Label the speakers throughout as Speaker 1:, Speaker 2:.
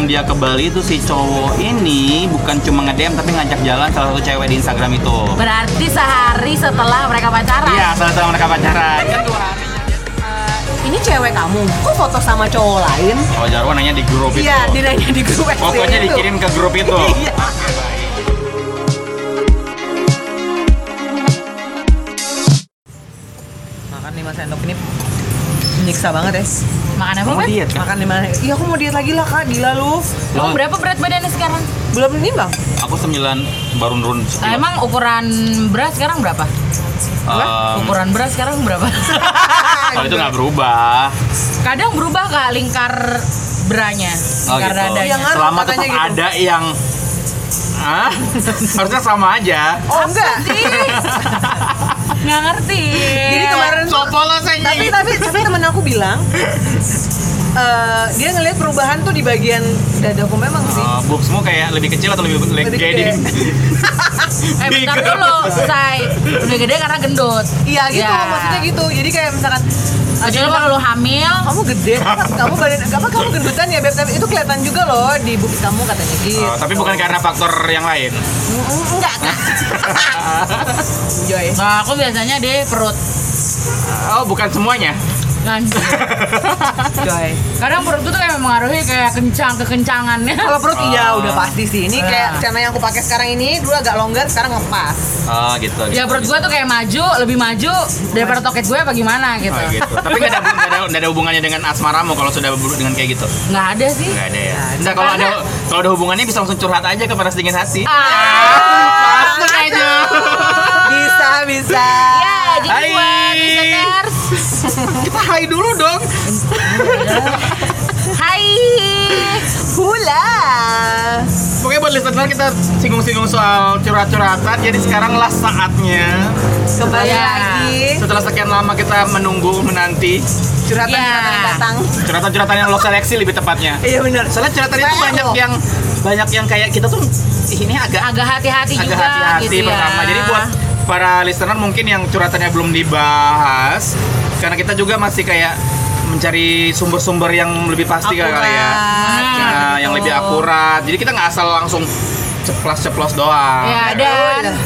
Speaker 1: sebelum dia ke Bali itu si cowok ini bukan cuma nge-DM tapi ngajak jalan salah satu cewek di Instagram itu.
Speaker 2: Berarti sehari setelah mereka pacaran.
Speaker 1: Iya, satu mereka pacaran. Kan dua hari.
Speaker 3: Eh, ini cewek kamu, kok foto sama cowok lain?
Speaker 1: Oh, Jarwo nanya di grup itu.
Speaker 3: Iya, dia nanya di grup
Speaker 1: Pokoknya
Speaker 3: itu.
Speaker 1: dikirim ke grup itu.
Speaker 3: Iya. Makan 5 sendok ini menyiksa banget ya.
Speaker 2: Makan apa, Beb?
Speaker 1: diet kan?
Speaker 3: Makan 5 Iya, aku mau diet lagi lah, Kak. Gila lu.
Speaker 2: Kamu berapa berat badannya sekarang?
Speaker 3: Belum nimbang?
Speaker 1: Aku 9 baru nurun.
Speaker 2: Nah, emang ukuran beras sekarang berapa?
Speaker 1: Em,
Speaker 2: Ukuran beras sekarang berapa?
Speaker 1: kalau itu nggak berubah.
Speaker 2: Kadang berubah kak lingkar beranya,
Speaker 1: Oh,
Speaker 2: lingkar
Speaker 1: gitu.
Speaker 2: dadanya.
Speaker 3: Yang
Speaker 1: Selama tetap
Speaker 3: gitu.
Speaker 1: ada yang Hah? Harusnya sama aja.
Speaker 3: Oh, enggak.
Speaker 2: Nggak ngerti.
Speaker 3: Jadi kemarin tuh
Speaker 1: Sopolos aja.
Speaker 3: tapi tapi tapi temen aku bilang eh, dia ngelihat perubahan tuh di bagian dadaku memang sih.
Speaker 1: Uh, boobsmu kayak lebih kecil atau lebih, lebih
Speaker 3: Lebih
Speaker 1: gede?
Speaker 2: Eh bentar
Speaker 1: Bigger.
Speaker 2: dulu, say. Lebih gede karena gendut.
Speaker 3: Iya gitu
Speaker 2: Ya.
Speaker 3: maksudnya gitu. Jadi kayak misalkan eh,
Speaker 2: Kecuali
Speaker 3: dia
Speaker 2: kalau lu hamil,
Speaker 3: kamu gede, kamu badan, apa kamu gendutan ya beb? Tapi itu kelihatan juga loh di bukit kamu katanya gitu.
Speaker 1: Oh, tapi bukan karena faktor yang lain.
Speaker 3: Enggak kan? Joy.
Speaker 2: nah aku biasanya di perut.
Speaker 1: Oh, bukan semuanya.
Speaker 2: Kan.
Speaker 3: Joy.
Speaker 2: Kadang perut tuh kayak mempengaruhi kayak kencang kekencangannya.
Speaker 3: Kalau perut iya
Speaker 1: Oh.
Speaker 3: udah pasti sih. Ini kayak
Speaker 2: Nah.
Speaker 3: celana yang aku pakai sekarang ini dulu agak longgar, sekarang ngepas.
Speaker 1: Oh, gitu.
Speaker 2: Ya perut gue tuh kayak maju, lebih maju daripada toket gue apa gimana gitu.
Speaker 1: Oh, gitu. Tapi nggak ada, nggak ada, nggak ada hubungannya dengan asmaramu kalau sudah dengan kayak gitu.
Speaker 2: Nggak ada sih.
Speaker 1: Nggak ada ya. Nggak kalau ada kalau ada hubungannya bisa langsung curhat aja ke panas dingin hati.
Speaker 2: Ah,
Speaker 1: Langsung aja.
Speaker 3: Bisa, bisa.
Speaker 2: Ya, jadi
Speaker 1: Hai.
Speaker 2: buat listeners,
Speaker 1: Kita hai dulu dong.
Speaker 2: hai.
Speaker 3: Hula.
Speaker 1: Pokoknya buat listener kita singgung-singgung soal curhat-curhatan. Jadi sekarang lah saatnya
Speaker 3: Kembali
Speaker 2: Ya.
Speaker 3: lagi.
Speaker 1: setelah sekian lama kita menunggu menanti
Speaker 3: Curhatan-curhatan yang
Speaker 2: Ya.
Speaker 3: datang.
Speaker 1: curhatan-curhatan yang lo seleksi lebih tepatnya.
Speaker 3: Iya benar.
Speaker 1: Soalnya curhatan itu
Speaker 3: Banyak
Speaker 1: banyak
Speaker 3: loh.
Speaker 1: yang banyak yang kayak kita tuh ini agak
Speaker 2: Agak hati-hati
Speaker 1: agak
Speaker 2: juga
Speaker 1: hati-hati
Speaker 2: gitu ya.
Speaker 1: pertama. Jadi buat para listener mungkin yang curhatannya belum dibahas karena kita juga masih kayak mencari sumber-sumber yang lebih pasti kali ya.
Speaker 3: Akurat.
Speaker 1: Nah, yang lebih akurat. Jadi kita nggak asal langsung ceplos-ceplos doang.
Speaker 2: Ya, dan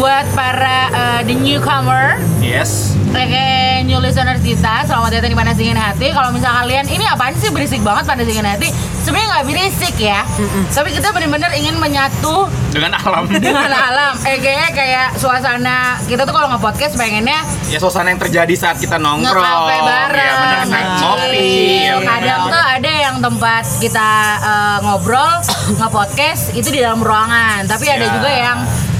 Speaker 2: buat para eh, the newcomer
Speaker 1: Yes.
Speaker 2: Oke, new listeners kita, selamat datang di Panas Dingin Hati. Kalau misalnya kalian, ini apaan sih berisik banget Panas Dingin Hati? Sebenarnya nggak berisik ya, tapi kita benar-benar ingin menyatu
Speaker 1: Dengan alam.
Speaker 2: dengan alam. Eh, kayaknya kayak suasana kita tuh kalau nge-podcast pengennya
Speaker 1: ya suasana yang terjadi saat kita nongkrong.
Speaker 2: nge-cafe bareng,
Speaker 1: Ya,
Speaker 2: nge
Speaker 1: ngopi. Ya, bener,
Speaker 2: Kadang tuh ada yang tempat kita eh, ngobrol, nge-podcast itu di dalam ruangan. Tapi ada
Speaker 1: Ya.
Speaker 2: juga yang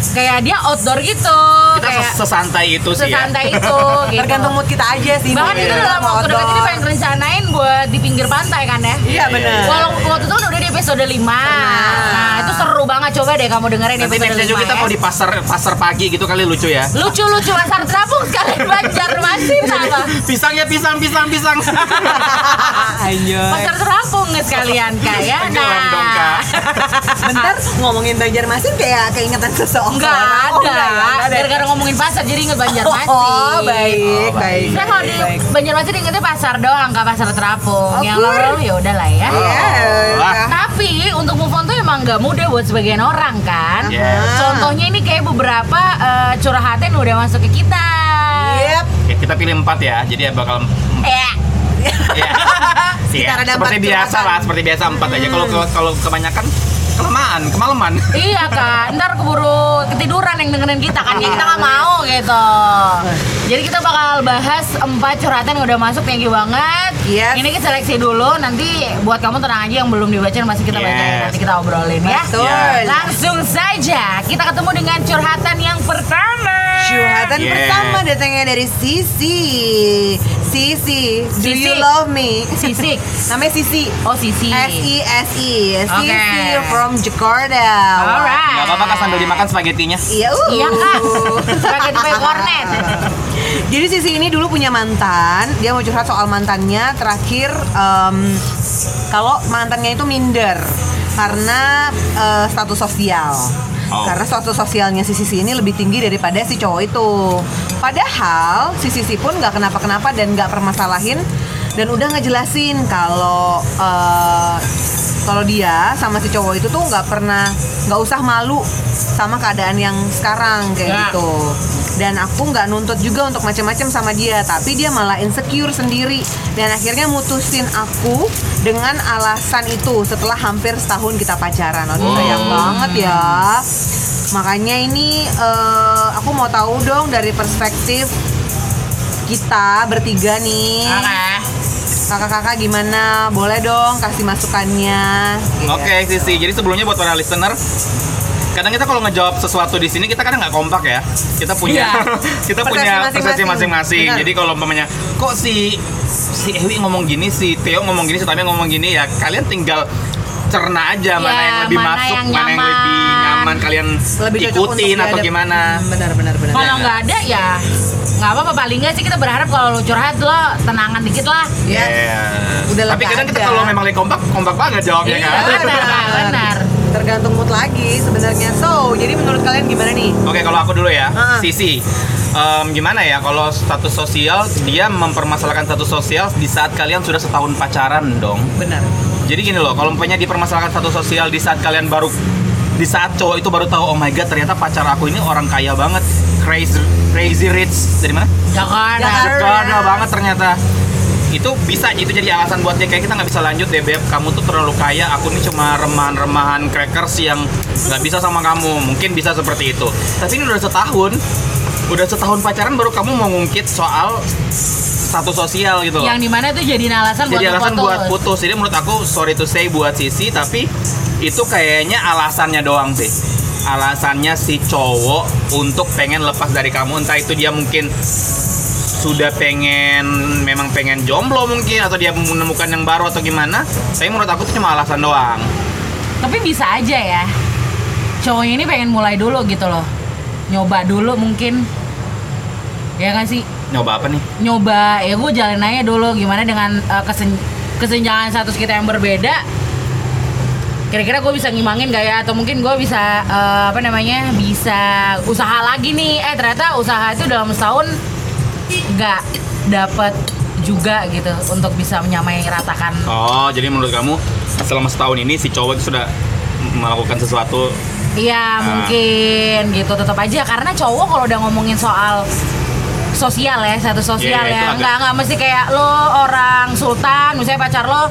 Speaker 2: kayak dia outdoor gitu.
Speaker 1: kita
Speaker 2: kayak
Speaker 1: ses- sesantai itu sih ya.
Speaker 2: sesantai itu gitu.
Speaker 3: Tergantung mood kita aja sih.
Speaker 2: Bahkan itu dalam
Speaker 3: mau
Speaker 2: waktu dekat ini pengen rencanain buat di pinggir pantai kan ya?
Speaker 3: Iya benar.
Speaker 2: Walaupun waktu itu udah episode 5 Nah itu seru banget coba deh kamu dengerin
Speaker 1: Nanti
Speaker 2: episode
Speaker 1: nextnya
Speaker 2: 5
Speaker 1: juga kita
Speaker 2: ya.
Speaker 1: mau di pasar pasar pagi gitu kali lucu ya.
Speaker 2: Lucu-lucu pasar terapung sekalian Banjarmasin apa?
Speaker 1: pisang ya pisang pisang pisang.
Speaker 3: Ayo.
Speaker 2: Pasar terapung nih sekalian kayak
Speaker 1: Tenggelam dong, Kak.
Speaker 3: Bentar ngomongin Banjarmasin kayak keingetan seseorang.
Speaker 2: Enggak
Speaker 3: Oh,
Speaker 2: ada.
Speaker 3: enggak ya, enggak ada.
Speaker 2: Gara-gara ngomongin pasar jadi inget Banjarmasin.
Speaker 3: Oh, baik,
Speaker 1: Oh,
Speaker 3: baik.
Speaker 2: Saya kalau di. Banjarmasin ingetnya pasar doang, nggak pasar terapung.
Speaker 3: Oh,
Speaker 2: Yang lalu ya udah lah ya.
Speaker 3: Iya.
Speaker 1: Wah.
Speaker 2: Tapi untuk move on tuh emang nggak mudah buat sebagian orang kan.
Speaker 1: Yes.
Speaker 2: Contohnya ini kayak beberapa eh, curhatan udah masuk ke kita.
Speaker 3: Yep.
Speaker 1: Ya, kita pilih empat ya. Jadi ya bakal
Speaker 2: Eh,
Speaker 1: ya. Sih,
Speaker 3: Kita
Speaker 1: ya.
Speaker 3: ada
Speaker 1: Seperti biasa
Speaker 3: curhatan.
Speaker 1: lah, seperti biasa empat aja. Kalau kalau kebanyakan kelamaan, kemalaman.
Speaker 2: iya kan, ntar keburu ketiduran yang dengerin kita kan, ya kita nggak mau gitu. Jadi kita bakal bahas empat curhatan yang udah masuk, thank you banget.
Speaker 3: Yes.
Speaker 2: Ini kita seleksi dulu, nanti buat kamu tenang aja yang belum dibaca masih kita baca,
Speaker 1: Yes.
Speaker 2: nanti kita obrolin ya.
Speaker 3: Betul.
Speaker 1: Ya.
Speaker 2: Langsung saja kita ketemu dengan curhatan yang pertama.
Speaker 3: Curhatan
Speaker 1: Yeah.
Speaker 3: pertama datangnya dari Sisi. Sisi, do
Speaker 2: Sisi.
Speaker 3: you love me?
Speaker 2: Sisik.
Speaker 3: Namanya Sisi.
Speaker 2: Oh Sisi.
Speaker 3: S I S I. Sisi
Speaker 2: Oke.
Speaker 3: from Jakarta.
Speaker 2: Alright.
Speaker 1: Gak apa-apa kan sambil dimakan spaghettinya.
Speaker 3: Iya, uh.
Speaker 2: Iya kak. Sebagai tipe kornet.
Speaker 3: Jadi Sisi ini dulu punya mantan, dia mau curhat soal mantannya terakhir em, kalau mantannya itu minder karena eh, status sosial.
Speaker 1: Oh.
Speaker 3: Karena status sosialnya si Sisi ini lebih tinggi daripada si cowok itu. Padahal si Sisi pun nggak kenapa-kenapa dan nggak permasalahin dan udah ngejelasin kalau eh, kalau dia sama si cowok itu tuh nggak pernah nggak usah malu sama keadaan yang sekarang kayak
Speaker 2: Ya.
Speaker 3: gitu. Dan aku nggak nuntut juga untuk macam-macam sama dia tapi dia malah insecure sendiri. Dan akhirnya mutusin aku dengan alasan itu setelah hampir setahun kita pacaran. Aduh sayang banget ya. Makanya ini eh, aku mau tahu dong dari perspektif kita bertiga nih. Kakak-kakak gimana boleh dong kasih masukannya Gitu.
Speaker 1: Oke Sisi, jadi sebelumnya buat para listener kadang kita kalau ngejawab sesuatu di sini kita kadang nggak kompak ya kita punya
Speaker 2: Iya.
Speaker 1: kita
Speaker 3: Persepsi
Speaker 1: punya
Speaker 3: masing-masing.
Speaker 1: persepsi masing-masing jadi kalau umpamanya kok si si Ewi ngomong gini si Theo ngomong gini si Tami ngomong gini ya kalian tinggal cerna aja mana
Speaker 2: Ya,
Speaker 1: yang lebih
Speaker 2: mana
Speaker 1: masuk
Speaker 2: yang
Speaker 1: mana yang
Speaker 2: nyaman.
Speaker 1: lebih nyaman kalian
Speaker 3: lebih
Speaker 1: ikutin atau gimana
Speaker 3: benar benar benar
Speaker 2: Kalau nggak ada ya nggak apa-apa paling nggak sih kita berharap kalau lu curhat lo tenangan dikit lah.
Speaker 3: ya
Speaker 1: Yes.
Speaker 3: Udah
Speaker 1: tapi kadang kita kalau memang lagi kompak kompak banget jawabnya
Speaker 2: Iya,
Speaker 1: kan
Speaker 2: benar, benar.
Speaker 3: tergantung mood lagi sebenarnya so jadi menurut kalian gimana nih
Speaker 1: Oke, kalau aku dulu ya,
Speaker 3: Ah.
Speaker 1: Sisi. Em, gimana ya kalau status sosial dia mempermasalahkan status sosial di saat kalian sudah setahun pacaran dong.
Speaker 3: benar
Speaker 1: Jadi gini loh, kalau umpamanya dipermasalahkan status sosial di saat kalian baru di saat cowok itu baru tahu oh my god ternyata pacar aku ini orang kaya banget, crazy crazy rich dari mana?
Speaker 2: Jakarta.
Speaker 3: Jakarta.
Speaker 1: Jakarta banget ternyata. Itu bisa itu jadi alasan buat dia kayak kita nggak bisa lanjut deh beb kamu tuh terlalu kaya aku ini cuma remahan-remahan crackers yang nggak bisa sama kamu mungkin bisa seperti itu tapi ini udah setahun udah setahun pacaran baru kamu mau ngungkit soal status sosial gitu loh
Speaker 2: Yang di mana itu jadi alasan buat
Speaker 1: jadi
Speaker 2: lu
Speaker 1: alasan
Speaker 2: putus.
Speaker 1: buat putus jadi menurut aku sorry to say buat Sisi tapi itu kayaknya alasannya doang sih alasannya si cowok untuk pengen lepas dari kamu entah itu dia mungkin sudah pengen memang pengen jomblo mungkin atau dia menemukan yang baru atau gimana tapi menurut aku itu cuma alasan doang
Speaker 2: Tapi bisa aja ya. Cowoknya ini pengen mulai dulu gitu loh. Nyoba dulu mungkin. Ya kan sih?
Speaker 1: Nyoba apa nih
Speaker 2: Nyoba, ya gue jalan aja dulu gimana dengan eh, kesen- kesenjangan status kita yang berbeda. Kira-kira gue bisa ngimangin gak ya? Atau mungkin gue bisa, eh, apa namanya, bisa usaha lagi nih. Eh ternyata usaha itu dalam setahun nggak dapet juga gitu untuk bisa menyamai ratakan
Speaker 1: oh jadi menurut kamu selama setahun ini si cowok itu sudah melakukan sesuatu
Speaker 2: Iya
Speaker 1: Ah.
Speaker 2: mungkin gitu tetap aja karena cowok kalau udah ngomongin soal sosial ya satu sosial
Speaker 1: Iya, itu
Speaker 2: ya.
Speaker 1: agak-
Speaker 2: nggak nggak mesti kayak lo orang sultan misalnya pacar lo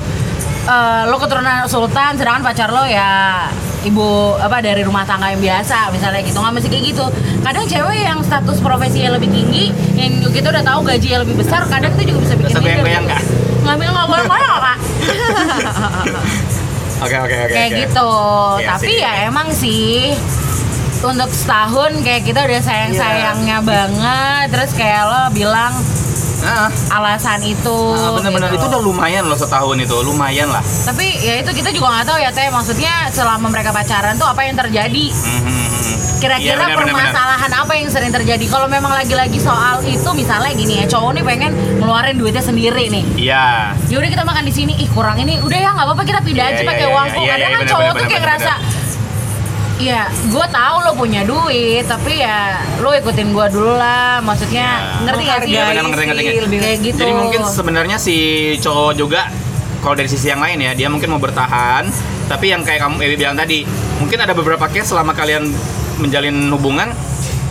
Speaker 2: eh, lo keturunan sultan sedangkan pacar lo ya ibu apa dari rumah tangga yang biasa misalnya gitu. Nggak mesti kayak gitu. Kadang cewek yang status profesinya lebih tinggi yang kita udah tahu gajinya lebih besar kadang itu juga bisa bikin
Speaker 1: goyang-goyang
Speaker 2: gitu. ngambil nggak goyang-goyang nggak, kak?
Speaker 1: Oke oke oke
Speaker 2: kayak gitu.
Speaker 1: Iya
Speaker 2: tapi
Speaker 1: sih.
Speaker 2: ya emang sih untuk setahun kayak kita udah sayang sayangnya banget. Terus kayak lo bilang
Speaker 1: Nah,
Speaker 2: alasan itu
Speaker 1: ah, bener-bener
Speaker 2: gitu.
Speaker 1: itu udah lumayan loh setahun itu lumayan lah.
Speaker 2: Tapi ya itu kita juga nggak tahu ya teh. Maksudnya selama mereka pacaran tuh apa yang terjadi?
Speaker 1: Mhm.
Speaker 2: kira-kira
Speaker 1: benar.
Speaker 2: permasalahan apa yang sering terjadi? Kalau memang lagi-lagi soal itu misalnya gini ya cowok nih pengen ngeluarin duitnya sendiri nih.
Speaker 1: Iya.
Speaker 2: ya udah kita makan di sini. Ih kurang ini. Udah ya nggak apa-apa kita pindah
Speaker 1: Iya,
Speaker 2: aja
Speaker 1: iya,
Speaker 2: pakai
Speaker 1: iya,
Speaker 2: uangku
Speaker 1: iya,
Speaker 2: kadang
Speaker 1: iya,
Speaker 2: kan cowok tuh kayak ngerasa Iya, gue tahu lo punya duit, tapi ya lo ikutin gue dulu lah. Maksudnya
Speaker 1: Iya.
Speaker 2: ngerti gak sih?
Speaker 1: Iya, ngerti, ngerti, ngerti.
Speaker 2: Kayak gitu.
Speaker 1: Jadi mungkin sebenarnya si cowok juga kalau dari sisi yang lain ya, dia mungkin mau bertahan, tapi yang kayak kamu Ewi bilang tadi, mungkin ada beberapa case selama kalian menjalin hubungan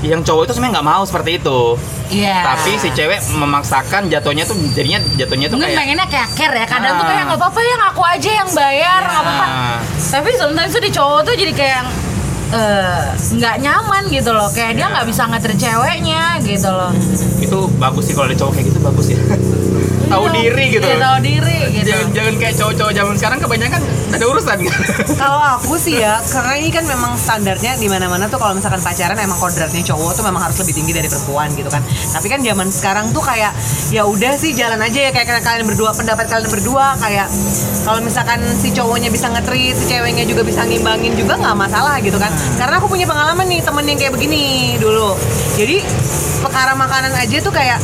Speaker 1: yang cowok itu sebenarnya nggak mau seperti itu.
Speaker 2: Iya.
Speaker 1: Tapi si cewek memaksakan jatuhnya tuh jadinya jatuhnya tuh
Speaker 2: mungkin
Speaker 1: kayak
Speaker 2: pengennya kayak care ya. Kadang tuh
Speaker 1: Ah.
Speaker 2: kayak nggak apa-apa yang aku aja yang bayar, nggak apa-apa.
Speaker 1: Ah.
Speaker 2: Tapi sometimes tuh di cowok tuh jadi kayak eh, nggak nyaman gitu loh. Kayak dia
Speaker 1: Iya.
Speaker 2: nggak bisa ngeter ceweknya gitu loh.
Speaker 1: itu bagus sih kalau ada cowok kayak gitu bagus ya. tahu
Speaker 2: Iya.
Speaker 1: diri gitu.
Speaker 2: Iya, tahu diri gitu.
Speaker 1: Jangan, jangan kayak cowok-cowok zaman sekarang kebanyakan ada urusan.
Speaker 3: Kalau aku sih ya, karena ini kan memang standarnya di mana-mana tuh kalau misalkan pacaran emang kodratnya cowok tuh memang harus lebih tinggi dari perempuan gitu kan. Tapi kan zaman sekarang tuh kayak ya udah sih jalan aja ya kayak kalian berdua pendapat kalian berdua kayak kalau misalkan si cowoknya bisa ngetrit, si ceweknya juga bisa ngimbangin juga nggak masalah gitu kan. Karena aku punya pengalaman nih temen yang kayak begini dulu. Jadi perkara makanan aja tuh kayak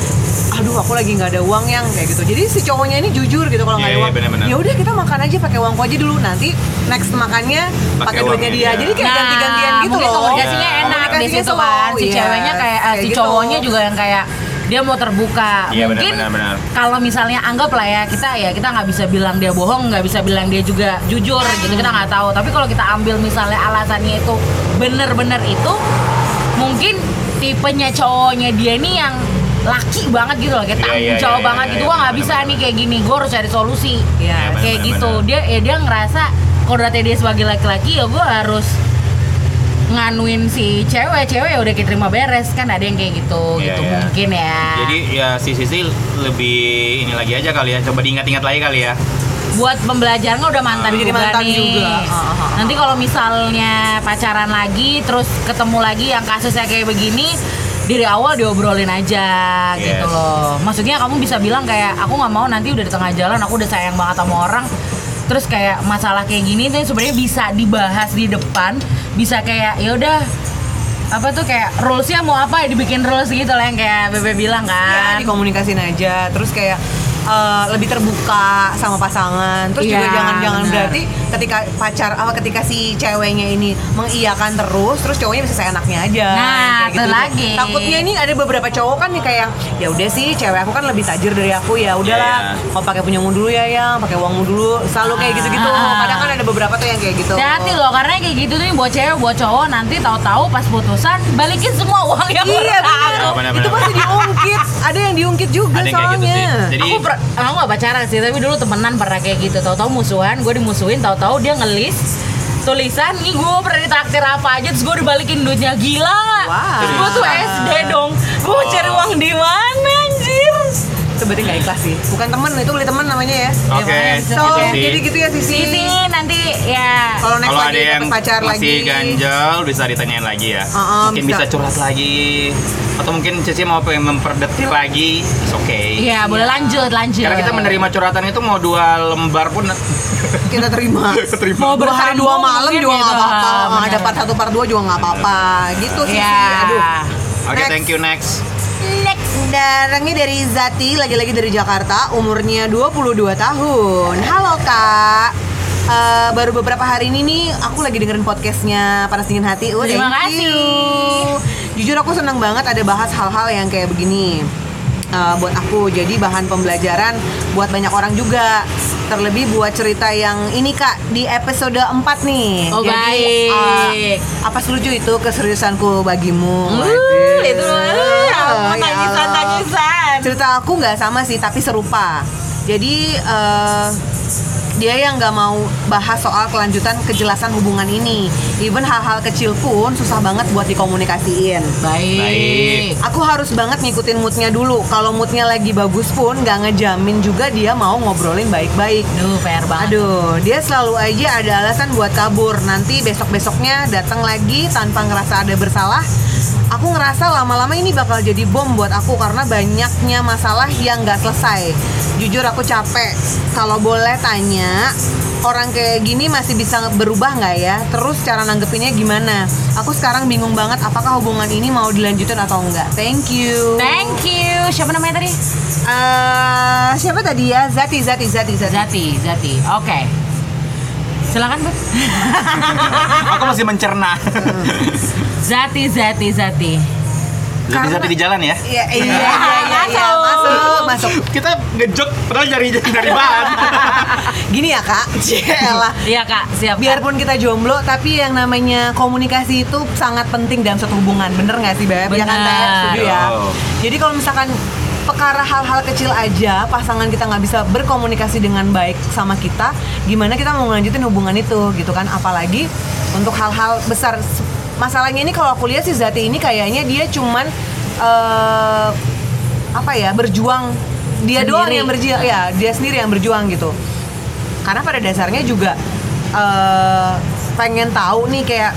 Speaker 3: aduh aku lagi nggak ada uang yang kayak gitu. Jadi si cowoknya ini jujur gitu kalau nggak
Speaker 1: Iya,
Speaker 3: ada
Speaker 1: iya,
Speaker 3: uang. ya udah kita makan aja pakai uangku aja dulu. Nanti next makannya
Speaker 1: Pakai
Speaker 3: duitnya
Speaker 1: uangnya
Speaker 3: dia.
Speaker 1: dia.
Speaker 3: jadi kayak
Speaker 2: Nah,
Speaker 3: ganti-gantian gitu loh.
Speaker 2: komunikasinya
Speaker 1: Iya.
Speaker 2: enak di situ kan. Si
Speaker 3: iya,
Speaker 2: ceweknya kayak, eh, si
Speaker 3: gitu.
Speaker 2: cowoknya juga yang kayak dia mau terbuka.
Speaker 1: Iya, benar,
Speaker 2: mungkin kalau misalnya anggaplah ya kita ya kita nggak bisa bilang dia bohong nggak bisa bilang dia juga jujur gitu. Kita nggak tahu. Tapi kalau kita ambil misalnya alasannya itu bener-bener itu mungkin tipenya cowoknya dia nih yang laki banget gitu loh kayak
Speaker 1: Iya,
Speaker 2: tanggung
Speaker 1: iya,
Speaker 2: jawab
Speaker 1: iya,
Speaker 2: banget
Speaker 1: iya,
Speaker 2: gitu
Speaker 1: iya,
Speaker 2: gua nggak bisa nih kayak gini gue harus cari solusi
Speaker 1: benar,
Speaker 2: kayak
Speaker 1: benar,
Speaker 2: gitu dia ya dia ngerasa kodratnya dia sebagai laki-laki ya gue harus nganuin si cewek cewek ya udah kayak terima beres kan ada yang kayak gitu
Speaker 1: Iya,
Speaker 2: gitu
Speaker 1: iya.
Speaker 2: mungkin ya
Speaker 1: Jadi ya si Sisi lebih ini lagi aja kali ya. Coba diingat-ingat lagi kali ya.
Speaker 2: buat pembelajaran kan udah mantan
Speaker 3: Jadi
Speaker 2: juga
Speaker 3: mantan
Speaker 2: nih.
Speaker 3: juga. Ah, ah, ah.
Speaker 2: Nanti kalau misalnya pacaran lagi terus ketemu lagi yang kasusnya kayak begini dari awal diobrolin aja gitu
Speaker 1: Yes.
Speaker 2: loh. Maksudnya kamu bisa bilang kayak aku nggak mau nanti udah di tengah jalan aku udah sayang banget sama orang terus kayak masalah kayak gini tuh sebenarnya bisa dibahas di depan bisa kayak ya udah apa tuh kayak rulesnya mau apa ya dibikin rules gitu lah yang kayak Bebe bilang
Speaker 3: ya
Speaker 2: kan
Speaker 3: dikomunikasin aja terus kayak eh, lebih terbuka sama pasangan terus juga
Speaker 2: Iya,
Speaker 3: jangan jangan
Speaker 2: benar.
Speaker 3: berarti ketika pacar apa ketika si ceweknya ini mengiyakan terus terus cowoknya bisa seenaknya aja
Speaker 2: Nah,
Speaker 3: kayak
Speaker 2: itu lagi.
Speaker 3: takutnya ini ada beberapa cowok kan nih kayak ya udah sih cewek aku kan lebih tajir dari aku ya udahlah
Speaker 1: Iya,
Speaker 3: mau pakai punyamu dulu ya yang pakai uangmu dulu selalu kayak gitu-gitu
Speaker 2: Ah.
Speaker 3: kadang kan ada beberapa tuh yang kayak gitu
Speaker 2: Hati loh karena kayak gitu nih buat cewek buat cowok nanti tahu-tahu pas putusan balikin semua uang yang
Speaker 3: Iya
Speaker 2: aku.
Speaker 1: benar,
Speaker 3: Itu pasti diungkit. Ada yang diungkit juga
Speaker 1: Ada yang kayak gitu
Speaker 3: soalnya.
Speaker 1: sih. Jadi
Speaker 2: aku per, aku gak pacaran sih tapi dulu temenan pernah kayak gitu tahu-tahu musuhan gue dimusuhin tahu-tahu dia ngelis tulisan nih gue pernah ditraktir apa aja terus gue dibalikin duitnya gila?
Speaker 3: Wow.
Speaker 2: gue tuh SD dong gue mau cari
Speaker 1: Oh.
Speaker 2: uang di mana
Speaker 3: Itu berarti nggak ikhlas sih. Bukan temen, itu beli temen namanya ya.
Speaker 1: Oke.
Speaker 2: bisa
Speaker 3: So,
Speaker 1: sih.
Speaker 3: jadi gitu ya Sisi.
Speaker 2: sini nanti ya
Speaker 3: Kalau next
Speaker 1: Kalau
Speaker 3: lagi
Speaker 1: ada yang
Speaker 3: pacar
Speaker 1: masih
Speaker 3: lagi.
Speaker 1: ganjel bisa ditanyain lagi ya.
Speaker 3: Uh-uh,
Speaker 1: mungkin bisa.
Speaker 3: bisa.
Speaker 1: curhat lagi atau mungkin Cici mau pengen memperdetil lagi, it's okay.
Speaker 2: Iya, boleh lanjut, lanjut.
Speaker 1: Karena kita menerima curhatan itu mau dua lembar pun
Speaker 3: Kita terima.
Speaker 2: Mau
Speaker 3: dua hari dua
Speaker 2: bersambung
Speaker 3: malam juga nggak
Speaker 2: gitu.
Speaker 3: apa-apa. Nggak
Speaker 2: bener.
Speaker 3: ada part satu part dua juga nggak apa-apa. Gitu Sisi.
Speaker 2: Iya.
Speaker 3: Aduh.
Speaker 1: Oke,
Speaker 3: Next.
Speaker 1: thank you next.
Speaker 3: Next darangnya dari Zati lagi-lagi dari Jakarta umurnya 22 tahun halo kak Eh, baru beberapa hari ini nih aku lagi dengerin podcastnya Panas Dingin Hati oh,
Speaker 2: Terima kasih.
Speaker 3: you. Jujur aku senang banget ada bahas hal-hal yang kayak begini Eh, buat aku jadi bahan pembelajaran buat banyak orang juga terlebih buat cerita yang ini kak di episode 4 nih
Speaker 2: Oh,
Speaker 3: jadi
Speaker 2: baik.
Speaker 3: eh, apa selucu itu keseriusanku bagimu
Speaker 2: Uh,
Speaker 3: Waduh.
Speaker 2: itu uh,
Speaker 3: Ya
Speaker 2: tangisan tangisan.
Speaker 3: cerita aku nggak sama sih tapi serupa jadi eh, dia yang nggak mau bahas soal kelanjutan kejelasan hubungan ini even hal-hal kecil pun susah banget buat dikomunikasiin
Speaker 2: Baik.
Speaker 1: Baik.
Speaker 3: Aku harus banget ngikutin moodnya dulu. Kalau moodnya lagi bagus pun nggak ngejamin juga dia mau ngobrolin baik-baik.
Speaker 2: Aduh, PR banget.
Speaker 3: Aduh, dia selalu aja ada alasan buat kabur. Nanti besok-besoknya datang lagi tanpa ngerasa ada bersalah. Aku ngerasa lama-lama ini bakal jadi bom buat aku karena banyaknya masalah yang nggak selesai. Jujur aku capek. Kalau boleh tanya, orang kayak gini masih bisa berubah nggak ya? Terus cara nanggepinnya gimana? Aku sekarang bingung banget apakah hubungan ini mau dilanjutin atau enggak. Thank you.
Speaker 2: Thank you. Siapa namanya tadi?
Speaker 3: Eh, siapa tadi ya? Zati, Zati, Zati, Zati.
Speaker 2: Zati, Zati. Oke. Silakan, Bu.
Speaker 1: Aku masih mencerna.
Speaker 2: Zati, Zati, Zati.
Speaker 1: Lebih
Speaker 3: Karena-
Speaker 1: satu di jalan ya.
Speaker 3: Iya, iya, iya, iya, iya, masuk, masuk.
Speaker 1: Kita ngejok padahal nyari dari bahan.
Speaker 3: Gini ya kak, Cielah.
Speaker 2: Iya, Kak. Siap. Kak.
Speaker 3: Biarpun kita jomblo, tapi yang namanya komunikasi itu sangat penting dalam suatu hubungan. Bener nggak sih, Beb? Ya kan?
Speaker 2: Bener.
Speaker 3: Setuju ya? Jadi kalau misalkan perkara hal-hal kecil aja pasangan kita nggak bisa berkomunikasi dengan baik sama kita gimana kita mau ngelanjutin hubungan itu gitu kan apalagi untuk hal-hal besar masalahnya ini kalau aku lihat sih Zati ini kayaknya dia cuman eh, apa ya berjuang dia doang
Speaker 2: Sendiri.
Speaker 3: yang berjuang ya dia sendiri yang berjuang gitu karena pada dasarnya juga eh, pengen tahu nih kayak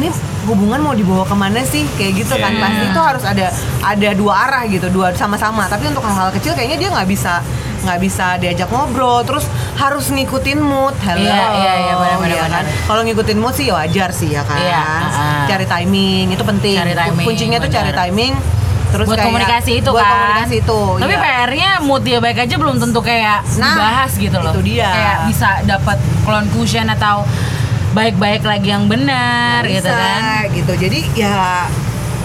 Speaker 3: ini hubungan mau dibawa ke mana sih kayak gitu kan
Speaker 1: Iya.
Speaker 3: pasti itu harus ada ada dua arah gitu dua sama-sama tapi untuk hal-hal kecil kayaknya dia nggak bisa nggak bisa diajak ngobrol terus harus ngikutin mood hello
Speaker 2: Iya, iya, iya, benar-benar,
Speaker 3: Iya kan?
Speaker 2: benar.
Speaker 3: kalau ngikutin mood sih ya wajar sih ya kan
Speaker 2: Iya, uh-uh.
Speaker 3: cari timing itu penting
Speaker 2: Cari timing,
Speaker 3: kuncinya tuh cari timing terus
Speaker 2: buat
Speaker 3: kayak-
Speaker 2: komunikasi itu
Speaker 3: buat
Speaker 2: kan
Speaker 3: komunikasi itu
Speaker 2: tapi
Speaker 3: iya.
Speaker 2: PR-nya mood dia baik aja belum tentu kayak
Speaker 3: Nah,
Speaker 2: dibahas gitu loh
Speaker 3: itu dia.
Speaker 2: kayak bisa dapat conclusion atau baik-baik lagi yang benar gitu
Speaker 3: bisa
Speaker 2: kan
Speaker 3: gitu jadi ya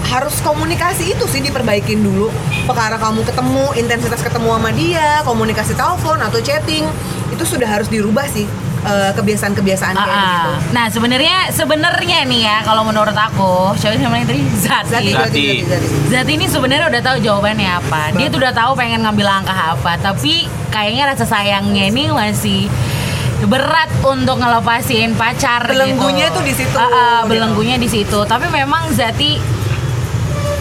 Speaker 3: harus komunikasi itu sih diperbaikin dulu perkara kamu ketemu intensitas ketemu sama dia komunikasi telepon atau chatting itu sudah harus dirubah sih eh, kebiasaan-kebiasaan kayak
Speaker 2: Ah, ah.
Speaker 3: gitu
Speaker 2: Nah sebenarnya sebenarnya nih ya kalau menurut aku, siapa sih namanya tadi Zati.
Speaker 3: Zati,
Speaker 1: Zati.
Speaker 3: Zati,
Speaker 2: ini sebenarnya udah tahu jawabannya apa. Dia tuh udah tahu pengen ngambil langkah apa, tapi kayaknya rasa sayangnya ini masih berat untuk ngelepasin pacar
Speaker 3: Belenggunya
Speaker 2: gitu.
Speaker 3: tuh di situ,
Speaker 2: ah,
Speaker 3: gitu.
Speaker 2: belenggunya di situ. Tapi memang Zati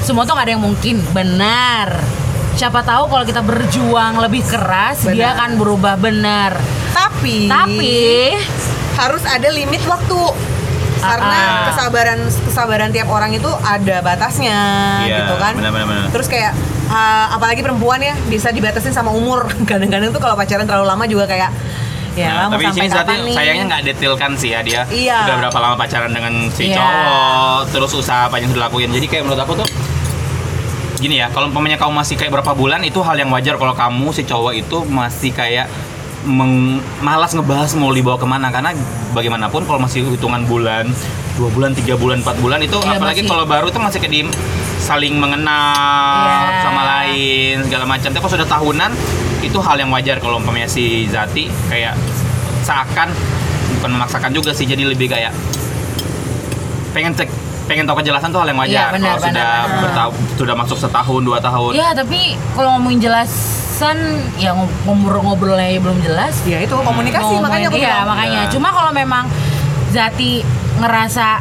Speaker 2: semua tuh gak ada yang mungkin, benar. Siapa tahu kalau kita berjuang lebih keras, dia
Speaker 3: Benar.
Speaker 2: akan berubah benar.
Speaker 3: tapi
Speaker 2: Tapi
Speaker 3: harus ada limit waktu karena
Speaker 1: Ah.
Speaker 3: kesabaran kesabaran tiap orang itu ada batasnya
Speaker 1: Iya,
Speaker 3: gitu kan
Speaker 1: benar, benar, benar.
Speaker 3: terus kayak ah, apalagi perempuan ya bisa dibatasin sama umur kadang-kadang tuh kalau pacaran terlalu lama juga kayak ya
Speaker 1: Nah,
Speaker 3: mau
Speaker 1: tapi di
Speaker 3: sampai
Speaker 1: sini
Speaker 3: nih
Speaker 1: sayangnya nggak detailkan sih ya dia
Speaker 3: Iya.
Speaker 1: udah berapa lama pacaran dengan si
Speaker 2: Iya.
Speaker 1: cowok terus usaha apa yang sudah lakuin jadi kayak menurut aku tuh gini ya kalau umpamanya kamu masih kayak berapa bulan itu hal yang wajar kalau kamu si cowok itu masih kayak meng- malas ngebahas mau dibawa ke mana. Karena bagaimanapun kalau masih hitungan bulan dua bulan tiga bulan empat bulan itu
Speaker 2: Iya,
Speaker 1: apalagi
Speaker 2: masih-
Speaker 1: kalau baru itu masih kayak di saling mengenal
Speaker 2: Iya.
Speaker 1: sama lain segala macam. Tapi kalau sudah tahunan itu hal yang wajar kalau umpamanya si Zati kayak seakan bukan memaksakan juga sih. Jadi lebih kayak pengen cek pengen tahu kejelasan tuh hal yang wajar
Speaker 2: benar,
Speaker 1: kalau sudah
Speaker 2: benar.
Speaker 1: bertahun sudah masuk setahun dua tahun
Speaker 2: Ya tapi kalau ngomongin jelasan ya ngob- ngobrol-ngobrolnya belum jelas.
Speaker 3: ya itu komunikasi
Speaker 2: Ngomongin-
Speaker 3: makanya aku
Speaker 2: iya, makanya.
Speaker 1: Iya.
Speaker 2: Cuma kalau memang Zati ngerasa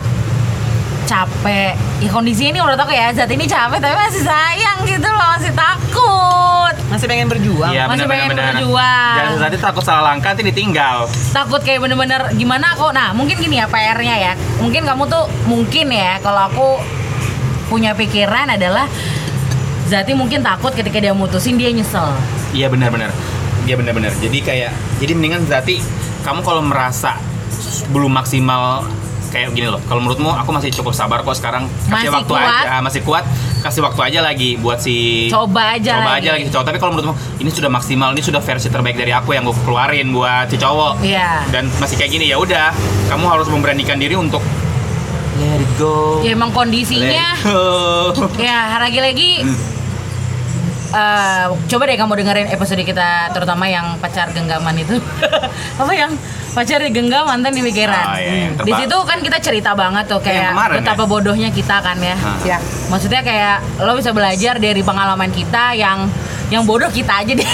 Speaker 2: capek, ya kondisinya ini menurut aku ya Zati ini capek tapi masih sayang gitu loh, masih takut.
Speaker 3: masih pengen berjuang
Speaker 1: Iya
Speaker 2: Masih
Speaker 1: benar
Speaker 2: pengen
Speaker 1: benar benar.
Speaker 2: berjuang.
Speaker 1: Jangan Zati takut salah langkah nanti ditinggal.
Speaker 2: Takut kayak bener-bener gimana kok. Nah, mungkin gini ya PR-nya ya. Mungkin kamu tuh mungkin ya kalau aku punya pikiran adalah Zati mungkin takut ketika dia mutusin dia nyesel.
Speaker 1: Iya benar benar. Iya benar benar. Jadi kayak jadi mendingan Zati kamu kalau merasa belum maksimal kayak gini loh. Kalau menurutmu aku masih cukup sabar kok sekarang kasih
Speaker 2: Masih
Speaker 1: waktu
Speaker 2: kuat.
Speaker 1: aja, masih kuat. Kasih waktu aja lagi buat si
Speaker 2: Coba aja
Speaker 1: coba
Speaker 2: lagi.
Speaker 1: aja lagi si cowok. Tapi kalau menurutmu ini sudah maksimal, ini sudah versi terbaik dari aku yang gue keluarin buat si cowok.
Speaker 2: Iya.
Speaker 1: Dan masih kayak gini ya udah, kamu harus memberanikan diri untuk let it go.
Speaker 2: Ya emang
Speaker 1: Let
Speaker 2: kondisinya
Speaker 1: it go.
Speaker 2: ya lagi-lagi eh, coba deh kamu dengerin episode kita terutama yang pacar genggaman itu apa yang pacar digenggam mantan di pikiran
Speaker 1: Ah, iya,
Speaker 2: di situ kan kita cerita banget tuh
Speaker 1: Yang
Speaker 2: kayak
Speaker 1: kemarin
Speaker 2: betapa
Speaker 1: ya?
Speaker 2: bodohnya kita kan ya.
Speaker 3: Ya
Speaker 2: maksudnya kayak lo bisa belajar dari pengalaman kita yang yang bodoh kita aja deh.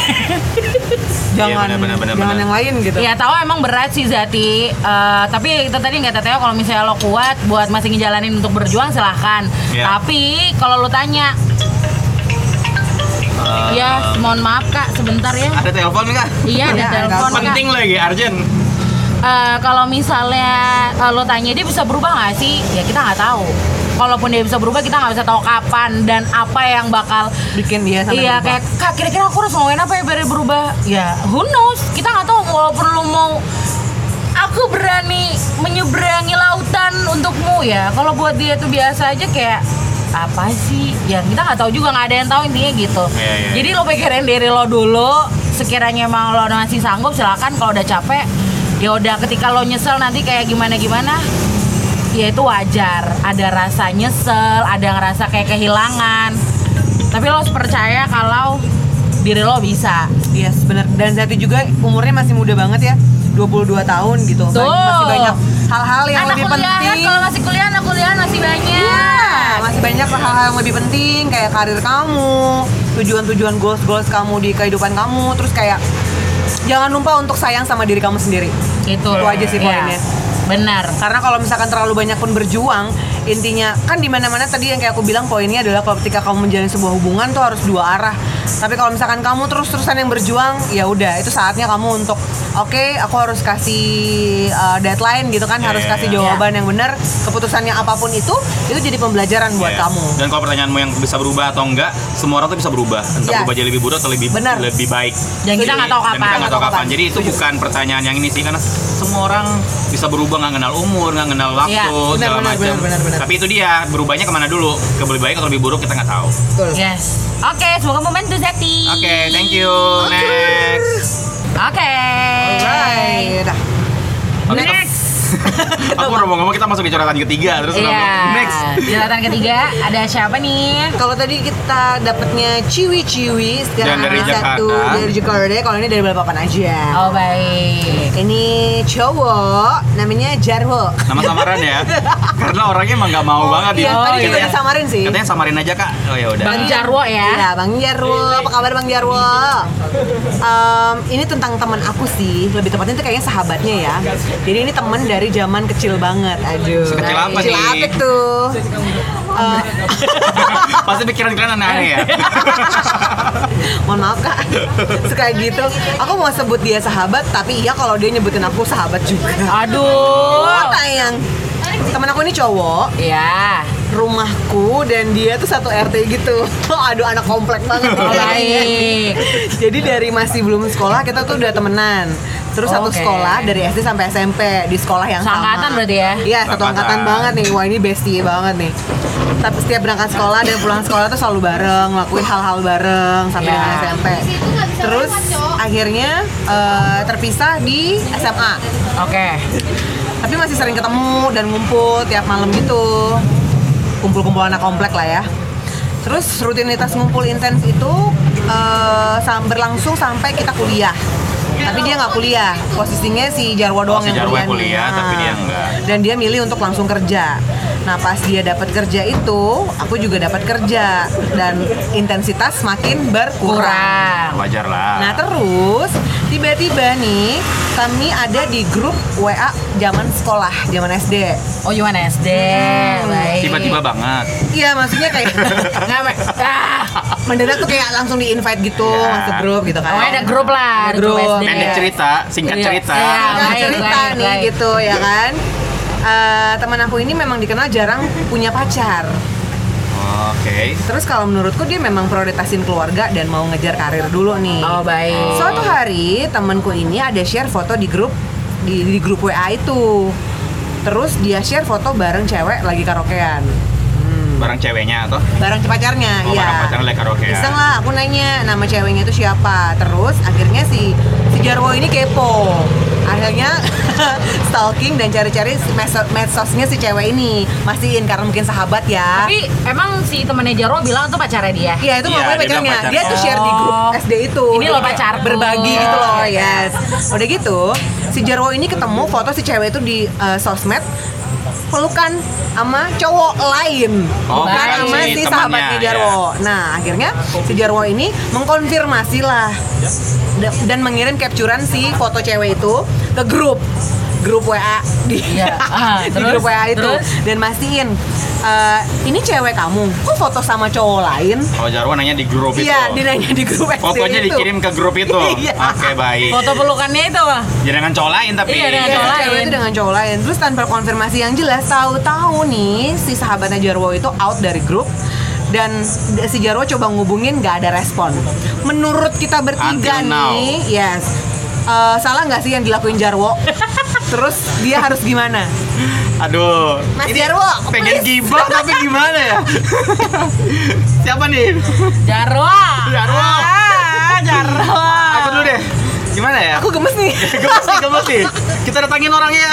Speaker 3: Jangan
Speaker 1: Iya, benar, benar,
Speaker 3: jangan
Speaker 1: benar.
Speaker 3: yang lain gitu.
Speaker 2: Ya tahu emang berat sih Zati. Eh, Tapi itu tadi nggak Teteo kalau misalnya lo kuat Buat masih ngejalanin untuk berjuang silahkan.
Speaker 1: Iya.
Speaker 2: Tapi kalau lo tanya
Speaker 1: Eh,
Speaker 2: Ya mohon maaf kak sebentar ya.
Speaker 1: Ada telepon nggak?
Speaker 2: Iya ada
Speaker 3: Ada,
Speaker 2: telepon kak.
Speaker 1: Penting lagi, Arjen.
Speaker 2: Eh, Kalau misalnya eh, lo tanya dia bisa berubah nggak sih? Ya kita nggak tahu. Kalaupun dia bisa berubah kita nggak bisa tahu kapan Dan apa yang bakal
Speaker 3: bikin dia sampai
Speaker 2: Iya
Speaker 3: berubah.
Speaker 2: kayak kak kira-kira aku harus ngelakuin apa ya biar dia berubah? Ya who knows? Kita nggak tahu walaupun lo mau Aku berani menyeberangi lautan untukmu ya. Kalau buat dia tuh biasa aja kayak apa sih? Ya kita nggak tahu juga nggak ada yang tahu intinya gitu.
Speaker 1: Iya, iya.
Speaker 2: jadi lo pikirin diri lo dulu. Sekiranya emang lo masih sanggup silakan. Kalau udah capek ya udah ketika lo nyesel nanti kayak gimana gimana ya itu wajar ada rasa nyesel ada ngerasa kayak kehilangan tapi lo harus percaya kalau diri lo bisa
Speaker 3: Yes, benar. Dan Zati juga umurnya masih muda banget ya. 22 tahun gitu.
Speaker 2: Tuh.
Speaker 3: Masih banyak hal-hal yang
Speaker 2: anak
Speaker 3: lebih
Speaker 2: kuliah
Speaker 3: penting.
Speaker 2: kalau masih kuliah anak kuliah masih banyak
Speaker 3: Iya, masih banyak hal-hal yang lebih penting kayak karir kamu, tujuan-tujuan goals-goals kamu di kehidupan kamu, terus kayak jangan lupa untuk sayang sama diri kamu sendiri.
Speaker 2: itu
Speaker 3: Itu aja sih poinnya.
Speaker 2: benar
Speaker 3: Karena kalau misalkan terlalu banyak pun berjuang, intinya kan di mana-mana tadi yang kayak aku bilang poinnya adalah kalau ketika kamu menjalin sebuah hubungan tuh harus dua arah. Tapi kalau misalkan kamu terus-terusan yang berjuang, ya udah itu saatnya kamu untuk oke, aku harus kasih uh, deadline gitu kan,
Speaker 1: Iya,
Speaker 3: harus
Speaker 1: iya,
Speaker 3: kasih
Speaker 1: iya.
Speaker 3: jawaban yang benar. Keputusannya apa pun itu, itu jadi pembelajaran buat
Speaker 1: Iya.
Speaker 3: kamu.
Speaker 1: Dan kalau pertanyaanmu yang bisa berubah atau enggak, semua orang tuh bisa berubah. Entah
Speaker 3: Yes.
Speaker 1: berubah jadi lebih buruk atau lebih
Speaker 3: Benar.
Speaker 1: lebih baik.
Speaker 2: Dan kita nggak tahu
Speaker 1: Dan
Speaker 2: kapan.
Speaker 1: kita nggak tahu kapan. Jadi itu bukan pertanyaan yang ini sih karena semua orang bisa berubah nggak kenal umur, nggak kenal waktu,
Speaker 2: Iya,
Speaker 3: benar,
Speaker 1: segala macam. Tapi itu dia berubahnya ke mana dulu? Ke lebih baik atau lebih buruk kita nggak tahu.
Speaker 3: Betul.
Speaker 2: yes oke semoga membantu Zeti
Speaker 1: Oke, thank you. Next.
Speaker 2: oke
Speaker 3: Alright.
Speaker 1: Oke,
Speaker 2: next
Speaker 1: Aku baru mau ngomong kita masuk di coretan ketiga terus udah
Speaker 2: Iya.
Speaker 1: ngomong, next.
Speaker 2: Jilatan ketiga ada siapa nih?
Speaker 3: Kalau tadi kita dapatnya ciwi-ciwi sekarang
Speaker 1: Dan dari
Speaker 3: ada satu dari Jakarta. Kalau ini dari Balikpapan aja.
Speaker 2: Oh baik.
Speaker 3: Ini cowok namanya Jarwo.
Speaker 1: Nama samaran ya. Karena orangnya emang nggak mau banget
Speaker 3: Iya,
Speaker 1: ya.
Speaker 3: tadi juga
Speaker 1: Katanya-
Speaker 3: disamarin sih.
Speaker 1: Katanya samarin aja kak. Oh ya udah.
Speaker 2: Bang Jarwo ya.
Speaker 3: Ya, Bang Jarwo. Apa kabar Bang Jarwo? Em, ini tentang teman aku sih. Lebih tepatnya itu kayaknya sahabatnya ya. Jadi ini teman dari zaman kecil banget. Aduh.
Speaker 1: Sekecil apa
Speaker 3: Kecil
Speaker 1: nih?
Speaker 3: apa tuh? Eh,
Speaker 1: Pasti pikiran-pikiran aneh-aneh ya.
Speaker 3: mohon maaf kak suka gitu aku mau sebut dia sahabat tapi iya kalau dia nyebutin aku sahabat juga
Speaker 2: Aduh.
Speaker 3: tayang temen aku ini cowok
Speaker 2: Ya.
Speaker 3: rumahku dan dia tuh satu RT gitu aduh anak komplek banget
Speaker 2: Oh, baik.
Speaker 3: jadi dari masih belum sekolah kita tuh udah temenan terus satu
Speaker 2: Oke.
Speaker 3: sekolah dari SD sampai SMP di sekolah yang sama
Speaker 2: berarti ya?
Speaker 3: iya satu angkatan banget nih wah ini bestie banget nih tapi setiap berangkat sekolah dan pulang sekolah tuh selalu bareng ngelakuin hal-hal bareng sampai
Speaker 2: Ya.
Speaker 3: dengan SMP terus akhirnya eh, terpisah di SMA
Speaker 2: Oke.
Speaker 3: Tapi masih sering ketemu dan ngumpul tiap malam gitu. Kumpul-kumpul anak komplek lah ya. Terus rutinitas ngumpul intens itu sam- berlangsung sampai kita kuliah tapi dia nggak kuliah posisinya si Jarwo doang
Speaker 1: si
Speaker 3: yang
Speaker 1: Jarwo
Speaker 3: kuliah,
Speaker 1: yang kuliah,
Speaker 3: nih.
Speaker 1: tapi
Speaker 3: Nah,
Speaker 1: dia enggak.
Speaker 3: dan dia milih untuk langsung kerja nah pas dia dapat kerja itu aku juga dapat kerja dan intensitas makin berkurang
Speaker 2: Kurang.
Speaker 1: Wajar lah.
Speaker 3: Nah terus tiba-tiba nih kami ada di grup WA zaman sekolah, zaman SD.
Speaker 2: Oh Yuan SD. Baik.
Speaker 1: Tiba-tiba banget.
Speaker 3: Iya maksudnya kayak
Speaker 2: Nggak, ah.
Speaker 3: Mendadak tuh kayak langsung di invite gitu
Speaker 1: Ya.
Speaker 3: masuk grup gitu kan.
Speaker 2: Oh ada grup lah.
Speaker 3: Ada
Speaker 2: grup.
Speaker 1: Pendek cerita, singkat
Speaker 2: Iya.
Speaker 1: cerita.
Speaker 2: Iya.
Speaker 3: Nah,
Speaker 2: baik,
Speaker 3: cerita
Speaker 2: baik,
Speaker 3: nih
Speaker 2: baik.
Speaker 3: gitu ya kan. Eh, teman aku ini memang dikenal jarang punya pacar.
Speaker 1: Oke.
Speaker 3: Terus kalau menurutku dia memang prioritasin keluarga dan mau ngejar karir dulu nih.
Speaker 2: Oh baik.
Speaker 3: Suatu hari temanku ini ada share foto di grup di, di grup WA itu. Terus dia share foto bareng cewek lagi karaokean.
Speaker 1: Barang ceweknya atau?
Speaker 3: Bareng pacarnya,
Speaker 1: Oh,
Speaker 3: iya.
Speaker 1: bareng pacarnya lagi karaokean.
Speaker 3: Iseng lah, aku nanya nama ceweknya itu siapa. Terus akhirnya si si Jarwo ini kepo. Akhirnya stalking dan cari-cari medsos, medsosnya si cewek ini. Mastiin karena mungkin sahabat ya.
Speaker 2: Tapi emang si temennya Jarwo bilang tuh pacarnya dia.
Speaker 3: Iya itu
Speaker 1: Iya,
Speaker 3: ngomongnya
Speaker 1: dia
Speaker 3: pacarnya.
Speaker 1: pacarnya.
Speaker 3: Dia tuh share di grup
Speaker 2: Oh.
Speaker 3: SD itu.
Speaker 2: Ini
Speaker 3: Dia
Speaker 2: loh pacarku.
Speaker 3: Berbagi gitu loh,
Speaker 2: Oh,
Speaker 3: yes. Udah gitu, si Jarwo ini ketemu foto si cewek itu di uh, sosmed pelukan sama cowok lain.
Speaker 1: Oh,
Speaker 3: bukan sama
Speaker 1: si
Speaker 3: si
Speaker 1: temannya,
Speaker 3: sahabatnya Jarwo. Nah akhirnya si Jarwo ini mengkonfirmasi lah da- dan mengirim capturean si foto cewek itu ke grup grup WA di,
Speaker 2: Iya. Ah,
Speaker 3: di
Speaker 2: terus?
Speaker 3: grup WA itu
Speaker 2: Terus?
Speaker 3: dan mastiin "Eh, ini cewek kamu kok foto sama cowok lain
Speaker 1: Oh Jarwo nanya di grup itu.
Speaker 3: Iya, dia nanya di grup itu.
Speaker 1: dikirim ke grup itu.
Speaker 3: Iya.
Speaker 1: Oke baik.
Speaker 2: Foto pelukannya itu wah.
Speaker 1: Jadi dengan cowok lain tapi.
Speaker 2: Iya, dengan
Speaker 3: Iya,
Speaker 2: cowok
Speaker 3: cewek
Speaker 2: lain.
Speaker 3: itu dengan cowok lain. Terus tanpa konfirmasi yang jelas, tahu-tahu nih si sahabatnya Jarwo itu out dari grup dan si Jarwo coba ngubungin nggak ada respon. Menurut kita bertiga
Speaker 1: Until now.
Speaker 3: nih, yes, eh, salah nggak sih yang dilakuin Jarwo? Terus dia harus gimana?
Speaker 1: Aduh.
Speaker 3: Mas
Speaker 1: ini
Speaker 3: Jarwo,
Speaker 1: pengen gibah tapi gimana ya? Siapa nih?
Speaker 2: Jarwo.
Speaker 1: Jarwo.
Speaker 2: Ah, Jarwo.
Speaker 1: Aku dulu deh. Gimana ya?
Speaker 3: Aku gemes nih.
Speaker 1: gemes nih, gemes nih. Kita datangin orangnya.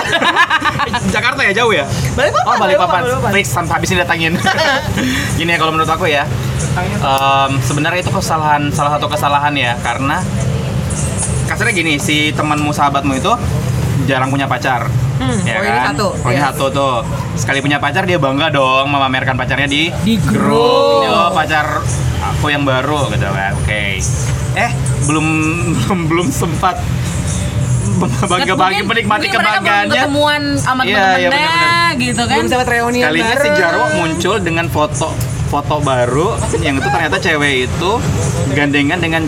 Speaker 1: Jakarta ya jauh ya?
Speaker 3: Balikpapan,
Speaker 1: Oh, Balikpapan.
Speaker 3: Balikpapan.
Speaker 1: Fix sampai habis ini datangin. Gini ya kalau menurut aku ya. em, sebenarnya itu kesalahan salah satu kesalahan ya karena kasarnya gini si temanmu sahabatmu itu jarang punya pacar.
Speaker 3: Hmm,
Speaker 1: ya
Speaker 3: poinnya
Speaker 1: kan?
Speaker 3: satu,
Speaker 1: poinnya satu tuh. Sekali punya pacar dia bangga dong memamerkan pacarnya di
Speaker 2: Di grup.
Speaker 1: ini loh pacar aku yang baru gitu kan. Oke. Eh belum belum belum sempat bangga bagi menikmati kebanggaannya.
Speaker 2: ketemuan sama
Speaker 1: Iya, iya,
Speaker 2: temen-temennya
Speaker 1: bener-bener.
Speaker 2: gitu kan.
Speaker 3: Belum sempat reunian
Speaker 1: Kali ini si. Jarwo muncul dengan foto foto baru yang itu ternyata cewek itu gandengan dengan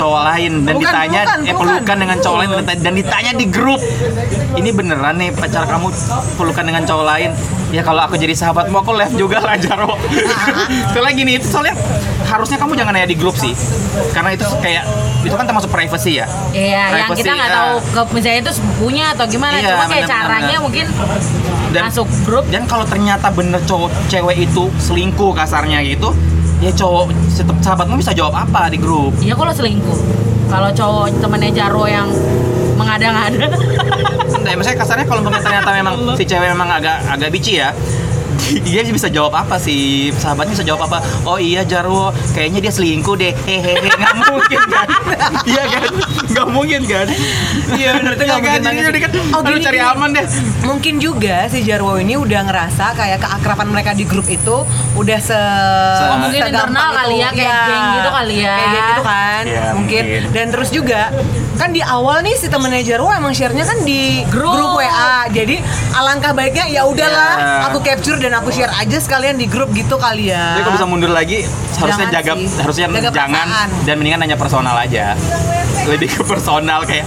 Speaker 1: cowok lain dan
Speaker 3: Pelukan,
Speaker 1: ditanya
Speaker 3: pelukan,
Speaker 1: eh
Speaker 3: pelukan.
Speaker 1: pelukan dengan cowok lain dan, ditanya di grup ini beneran nih pacar kamu pelukan dengan cowok lain ya kalau aku jadi sahabatmu aku left juga lah Jarwo soalnya gini itu soalnya harusnya kamu jangan nanya di grup sih karena itu kayak itu kan termasuk privacy ya
Speaker 2: Iya, yang
Speaker 1: Privacy,
Speaker 2: kita nggak tahu ke misalnya itu punya atau gimana.
Speaker 1: Iya,
Speaker 2: Cuma kayak caranya mungkin
Speaker 1: Dan-
Speaker 2: masuk grup.
Speaker 1: dan kalau ternyata bener cowok cewek itu selingkuh kasarnya gitu ya cowok sahabatmu bisa jawab apa di grup
Speaker 2: Iya kalau selingkuh. Kalau cowok temennya Jarwo yang mengada-ngada.
Speaker 1: Enggak, maksudnya kasarnya kalau ternyata memang si cewek memang agak agak bici ya dia bisa jawab apa sih? Sahabatnya bisa jawab apa? Oh iya Jarwo kayaknya dia selingkuh deh. Hehehe nggak mungkin kan? Iya kan? Nggak mungkin kan? Iya benar itu nggak
Speaker 3: Iya kan?
Speaker 1: mungkin jadi kan
Speaker 3: Oh, gini,
Speaker 1: cari aman deh.
Speaker 3: Mungkin juga si Jarwo ini udah ngerasa kayak keakraban mereka di grup itu udah se
Speaker 1: Oh,
Speaker 2: mungkin internal kali ya, kayak
Speaker 3: Iya.
Speaker 2: geng gitu kali ya.
Speaker 3: Kayak geng gitu kan,
Speaker 1: Iya,
Speaker 3: mungkin.
Speaker 1: mungkin.
Speaker 3: Dan terus juga kan di awal nih si temennya Jarwo emang share-nya kan di
Speaker 2: Grup.
Speaker 3: WA. Jadi alangkah baiknya ya udahlah,
Speaker 1: Iya.
Speaker 3: aku capture dan aku share aja sekalian di grup gitu kali ya.
Speaker 1: Jadi kalau bisa mundur lagi harusnya
Speaker 3: Jangan
Speaker 1: jaga
Speaker 3: sih.
Speaker 1: harusnya
Speaker 3: Jaga
Speaker 1: jangan
Speaker 3: perasaan.
Speaker 1: dan mendingan nanya personal aja. Lebih ke personal kayak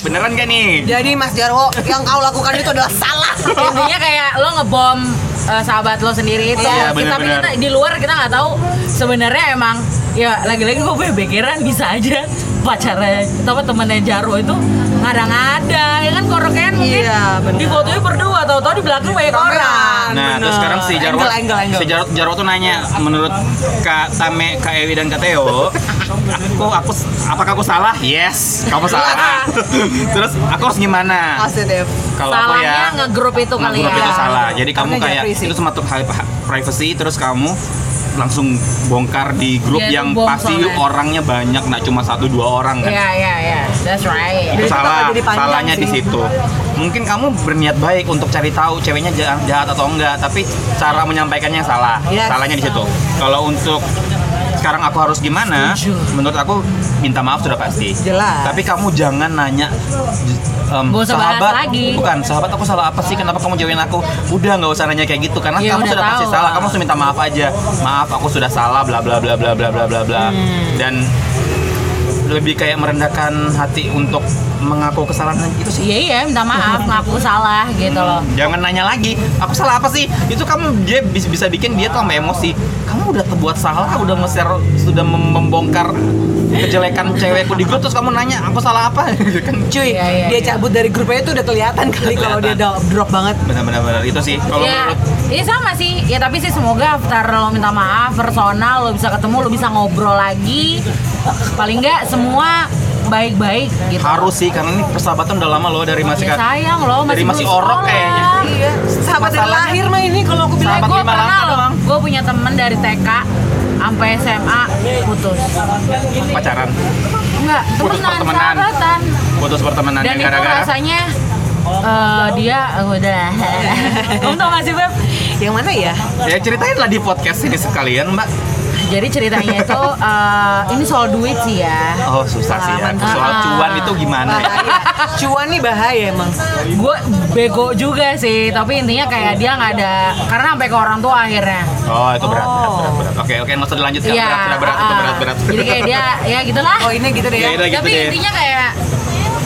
Speaker 1: beneran gak nih?
Speaker 3: Jadi Mas Jarwo, yang kau lakukan itu adalah salah.
Speaker 2: intinya kayak lo ngebom eh, sahabat lo sendiri itu
Speaker 1: Iya,
Speaker 2: Kita- tapi kita di luar kita nggak tahu sebenarnya emang ya lagi-lagi gue pikiran bisa aja pacarnya atau temennya Jarwo itu ngada-ngada ya kan korokan mungkin
Speaker 3: Iya, bener.
Speaker 2: di fotonya berdua tahu-tahu di belakang banyak orang.
Speaker 1: Nah,
Speaker 3: bener.
Speaker 1: terus sekarang si Jarwo,
Speaker 3: Angle, angle, angle.
Speaker 1: si Jarwo, Jarwo tuh nanya, menurut Kak Tame, Kak Ewi dan Kak Teo, aku, aku, apakah aku salah? Yes, kamu salah. terus aku harus gimana?
Speaker 3: Positif.
Speaker 1: Kalau aku
Speaker 2: salahnya
Speaker 1: ya,
Speaker 2: ngegrup itu kali ya
Speaker 1: itu salah. Jadi kamu kayak itu semata hal privacy, terus kamu langsung bongkar di grup
Speaker 2: Iya,
Speaker 1: yang pasti
Speaker 2: soalnya.
Speaker 1: orangnya banyak, nggak cuma satu dua orang kan?
Speaker 2: Iya iya iya, that's right.
Speaker 1: itu
Speaker 3: Jadi
Speaker 1: salah salahnya di
Speaker 3: sih.
Speaker 1: situ mungkin kamu berniat baik untuk cari tahu ceweknya jahat, atau enggak tapi cara menyampaikannya salah
Speaker 3: Yes.
Speaker 1: salahnya di situ kalau untuk sekarang aku harus gimana menurut aku minta maaf sudah pasti.
Speaker 3: Jelas.
Speaker 1: tapi kamu jangan nanya
Speaker 2: bahas
Speaker 1: sahabat.
Speaker 2: lagi.
Speaker 1: bukan sahabat aku salah apa sih? Kenapa kamu jauhin aku? Udah nggak usah nanya kayak gitu karena
Speaker 2: Ya,
Speaker 1: kamu
Speaker 2: udah
Speaker 1: sudah pasti salah.
Speaker 2: Lah.
Speaker 1: kamu harus minta maaf aja. Maaf aku sudah salah bla bla bla bla bla bla bla bla.
Speaker 2: Hmm.
Speaker 1: dan lebih kayak merendahkan hati untuk mengaku kesalahan. Itu sih.
Speaker 2: Iya iya, minta maaf, ngaku salah gitu loh.
Speaker 1: jangan nanya lagi. Aku salah apa sih? Itu kamu dia bisa, bisa bikin dia tuh sama emosi. Kamu udah terbuat salah udah nge-share sudah mem- membongkar kejelekan cewekku di grup terus kamu nanya aku salah apa Gitu kan
Speaker 3: Cuy,
Speaker 2: Iya, iya,
Speaker 3: dia
Speaker 2: iya.
Speaker 3: cabut dari grupnya itu udah kelihatan kali kalau dia do- drop banget.
Speaker 1: benar-benar benar. itu sih kalau
Speaker 2: ya,
Speaker 1: menurut
Speaker 2: iya sama sih. Ya tapi sih semoga after lo minta maaf personal, lo bisa ketemu, lo bisa ngobrol lagi. Paling nggak semua baik-baik gitu.
Speaker 1: harus sih karena ini persahabatan udah lama loh dari masih
Speaker 2: Ya sayang lo masih
Speaker 1: Dari masih orok
Speaker 2: sekolah.
Speaker 1: kayaknya.
Speaker 3: Iya, sahabat dari lahir mah ini kalau aku bilang.
Speaker 2: Gue pernah loh,
Speaker 1: doang.
Speaker 2: gue punya temen dari TK sampai SMA putus.
Speaker 1: pacaran
Speaker 2: Enggak,
Speaker 1: Putus
Speaker 2: temenan,
Speaker 1: pertemanan.
Speaker 2: sahabatan.
Speaker 1: putus pertemanan
Speaker 2: Dan itu rasanya eh, dia udah. Kamu tau gak sih Beb?
Speaker 3: Yang mana ya?
Speaker 1: ya ceritain lah di podcast ini sekalian mbak
Speaker 2: Jadi ceritanya itu eh, ini soal duit sih ya.
Speaker 1: oh susah sih ya soal
Speaker 2: Ah.
Speaker 1: cuan itu gimana ya.
Speaker 3: Cuan nih bahaya emang.
Speaker 2: Gue bego juga sih, tapi intinya kayak dia nggak ada karena sampai ke orang tua akhirnya.
Speaker 1: oh itu berat berat
Speaker 3: Oh.
Speaker 1: berat, berat. oke oke nggak usah dilanjutkan
Speaker 2: Iya.
Speaker 1: berat berat itu
Speaker 2: ah.
Speaker 1: berat berat
Speaker 2: Jadi kayak dia ya gitulah.
Speaker 3: Oh ini gitu deh
Speaker 1: Ya,
Speaker 3: ya.
Speaker 1: gitu
Speaker 2: tapi
Speaker 1: deh.
Speaker 2: intinya kayak